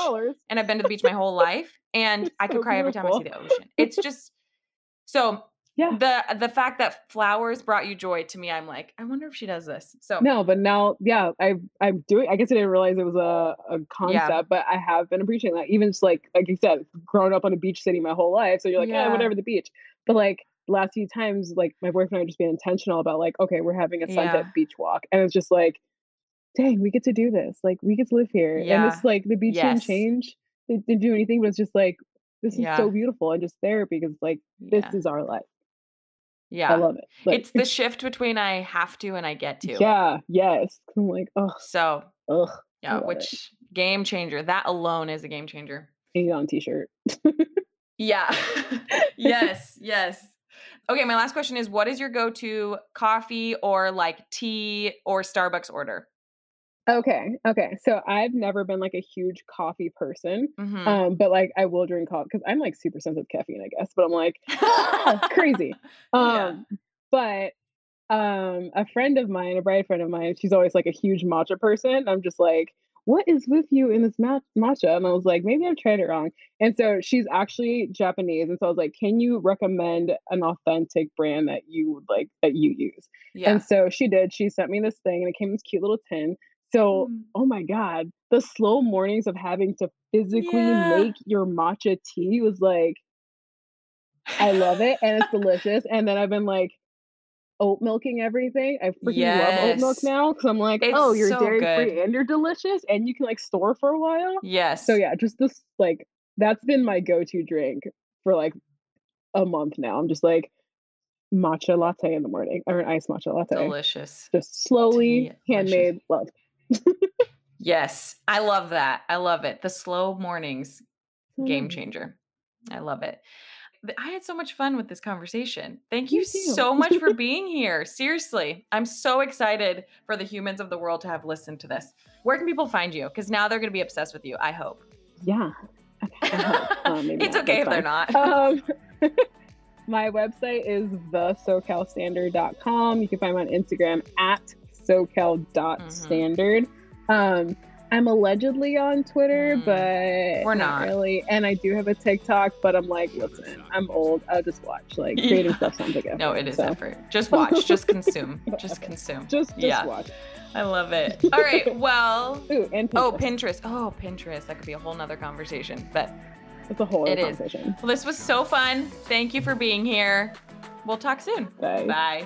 and I've been to the beach my whole life, and I could so cry every time I see the ocean. It's just so Yeah. the the fact that flowers brought you joy to me. I'm like, I wonder if she does this. So No, but now, yeah, I I'm doing. I guess I didn't realize it was a, a concept, but I have been appreciating that. Even just like like you said, growing up on a beach city my whole life, so you're like, yeah, Yeah. whatever the beach. But like last few times, like my boyfriend and I just being intentional about like, okay, we're having a sunset Yeah. beach walk, and it's just like, dang, we get to do this. Like we get to live here, and it's like the beach didn't change. It didn't do anything, but it's just like this is Yeah. so beautiful and just therapy because like this yeah, is our life. yeah. I love it. Like, it's the shift between I have to and I get to. yeah, yes. I'm like, oh, So ugh, yeah, love it. which game changer. That alone is a game changer. hang on t-shirt. Yeah. yes, yes. Okay, my last question is what is your go-to coffee or like tea or Starbucks order? Okay, okay. So I've never been like a huge coffee person, Mhm. um, but like I will drink coffee because I'm like super sensitive to caffeine, I guess. But I'm like "Ah, crazy. Yeah. Um, but um, a friend of mine, a bride friend of mine, she's always like a huge matcha person. I'm just like, what is with you in this ma- matcha? And I was like, maybe I've tried it wrong. And so she's actually Japanese, and so I was like, can you recommend an authentic brand that you would like that you use? Yeah. And so she did. She sent me this thing and it came in this cute little tin. So, Mm. oh my God, the slow mornings of having to physically Yeah. make your matcha tea was like, I love it and it's delicious. And then I've been like oat milking everything. I freaking love oat milk now because I'm like, It's oh, you're so dairy good. free and you're delicious and you can like store for a while. Yes. So, yeah, just this like that's been my go to drink for like a month now. I'm just like matcha latte in the morning or an iced matcha latte Delicious. just slowly Delicious. handmade love. Yes. I love that. I love it. The slow mornings, game Mm. changer. I love it. I had so much fun with this conversation. Thank you too. so much for being here. Seriously, I'm so excited for the humans of the world to have listened to this. Where can people find you? Because now they're going to be obsessed with you. I hope. Yeah. Okay, Uh, it's okay if that's they're not. Um, my website is thesocalstandard.com. You can find me on Instagram at socal.standard. Um, I'm allegedly on Twitter, Mm. but We're not. really. And I do have a TikTok, but I'm like, listen, I'm old. I'll just watch. Like creating Yeah. stuff sounds like effort. no, it is so effort. Just watch. Just consume. Just consume. Just, just Yeah. watch. I love it. All right. Well. Ooh, and Oh, Pinterest. Pinterest. Oh, Pinterest. That could be a whole nother conversation. But It's a whole It other is. conversation. well, this was so fun. Thank you for being here. We'll talk soon. Bye. Bye.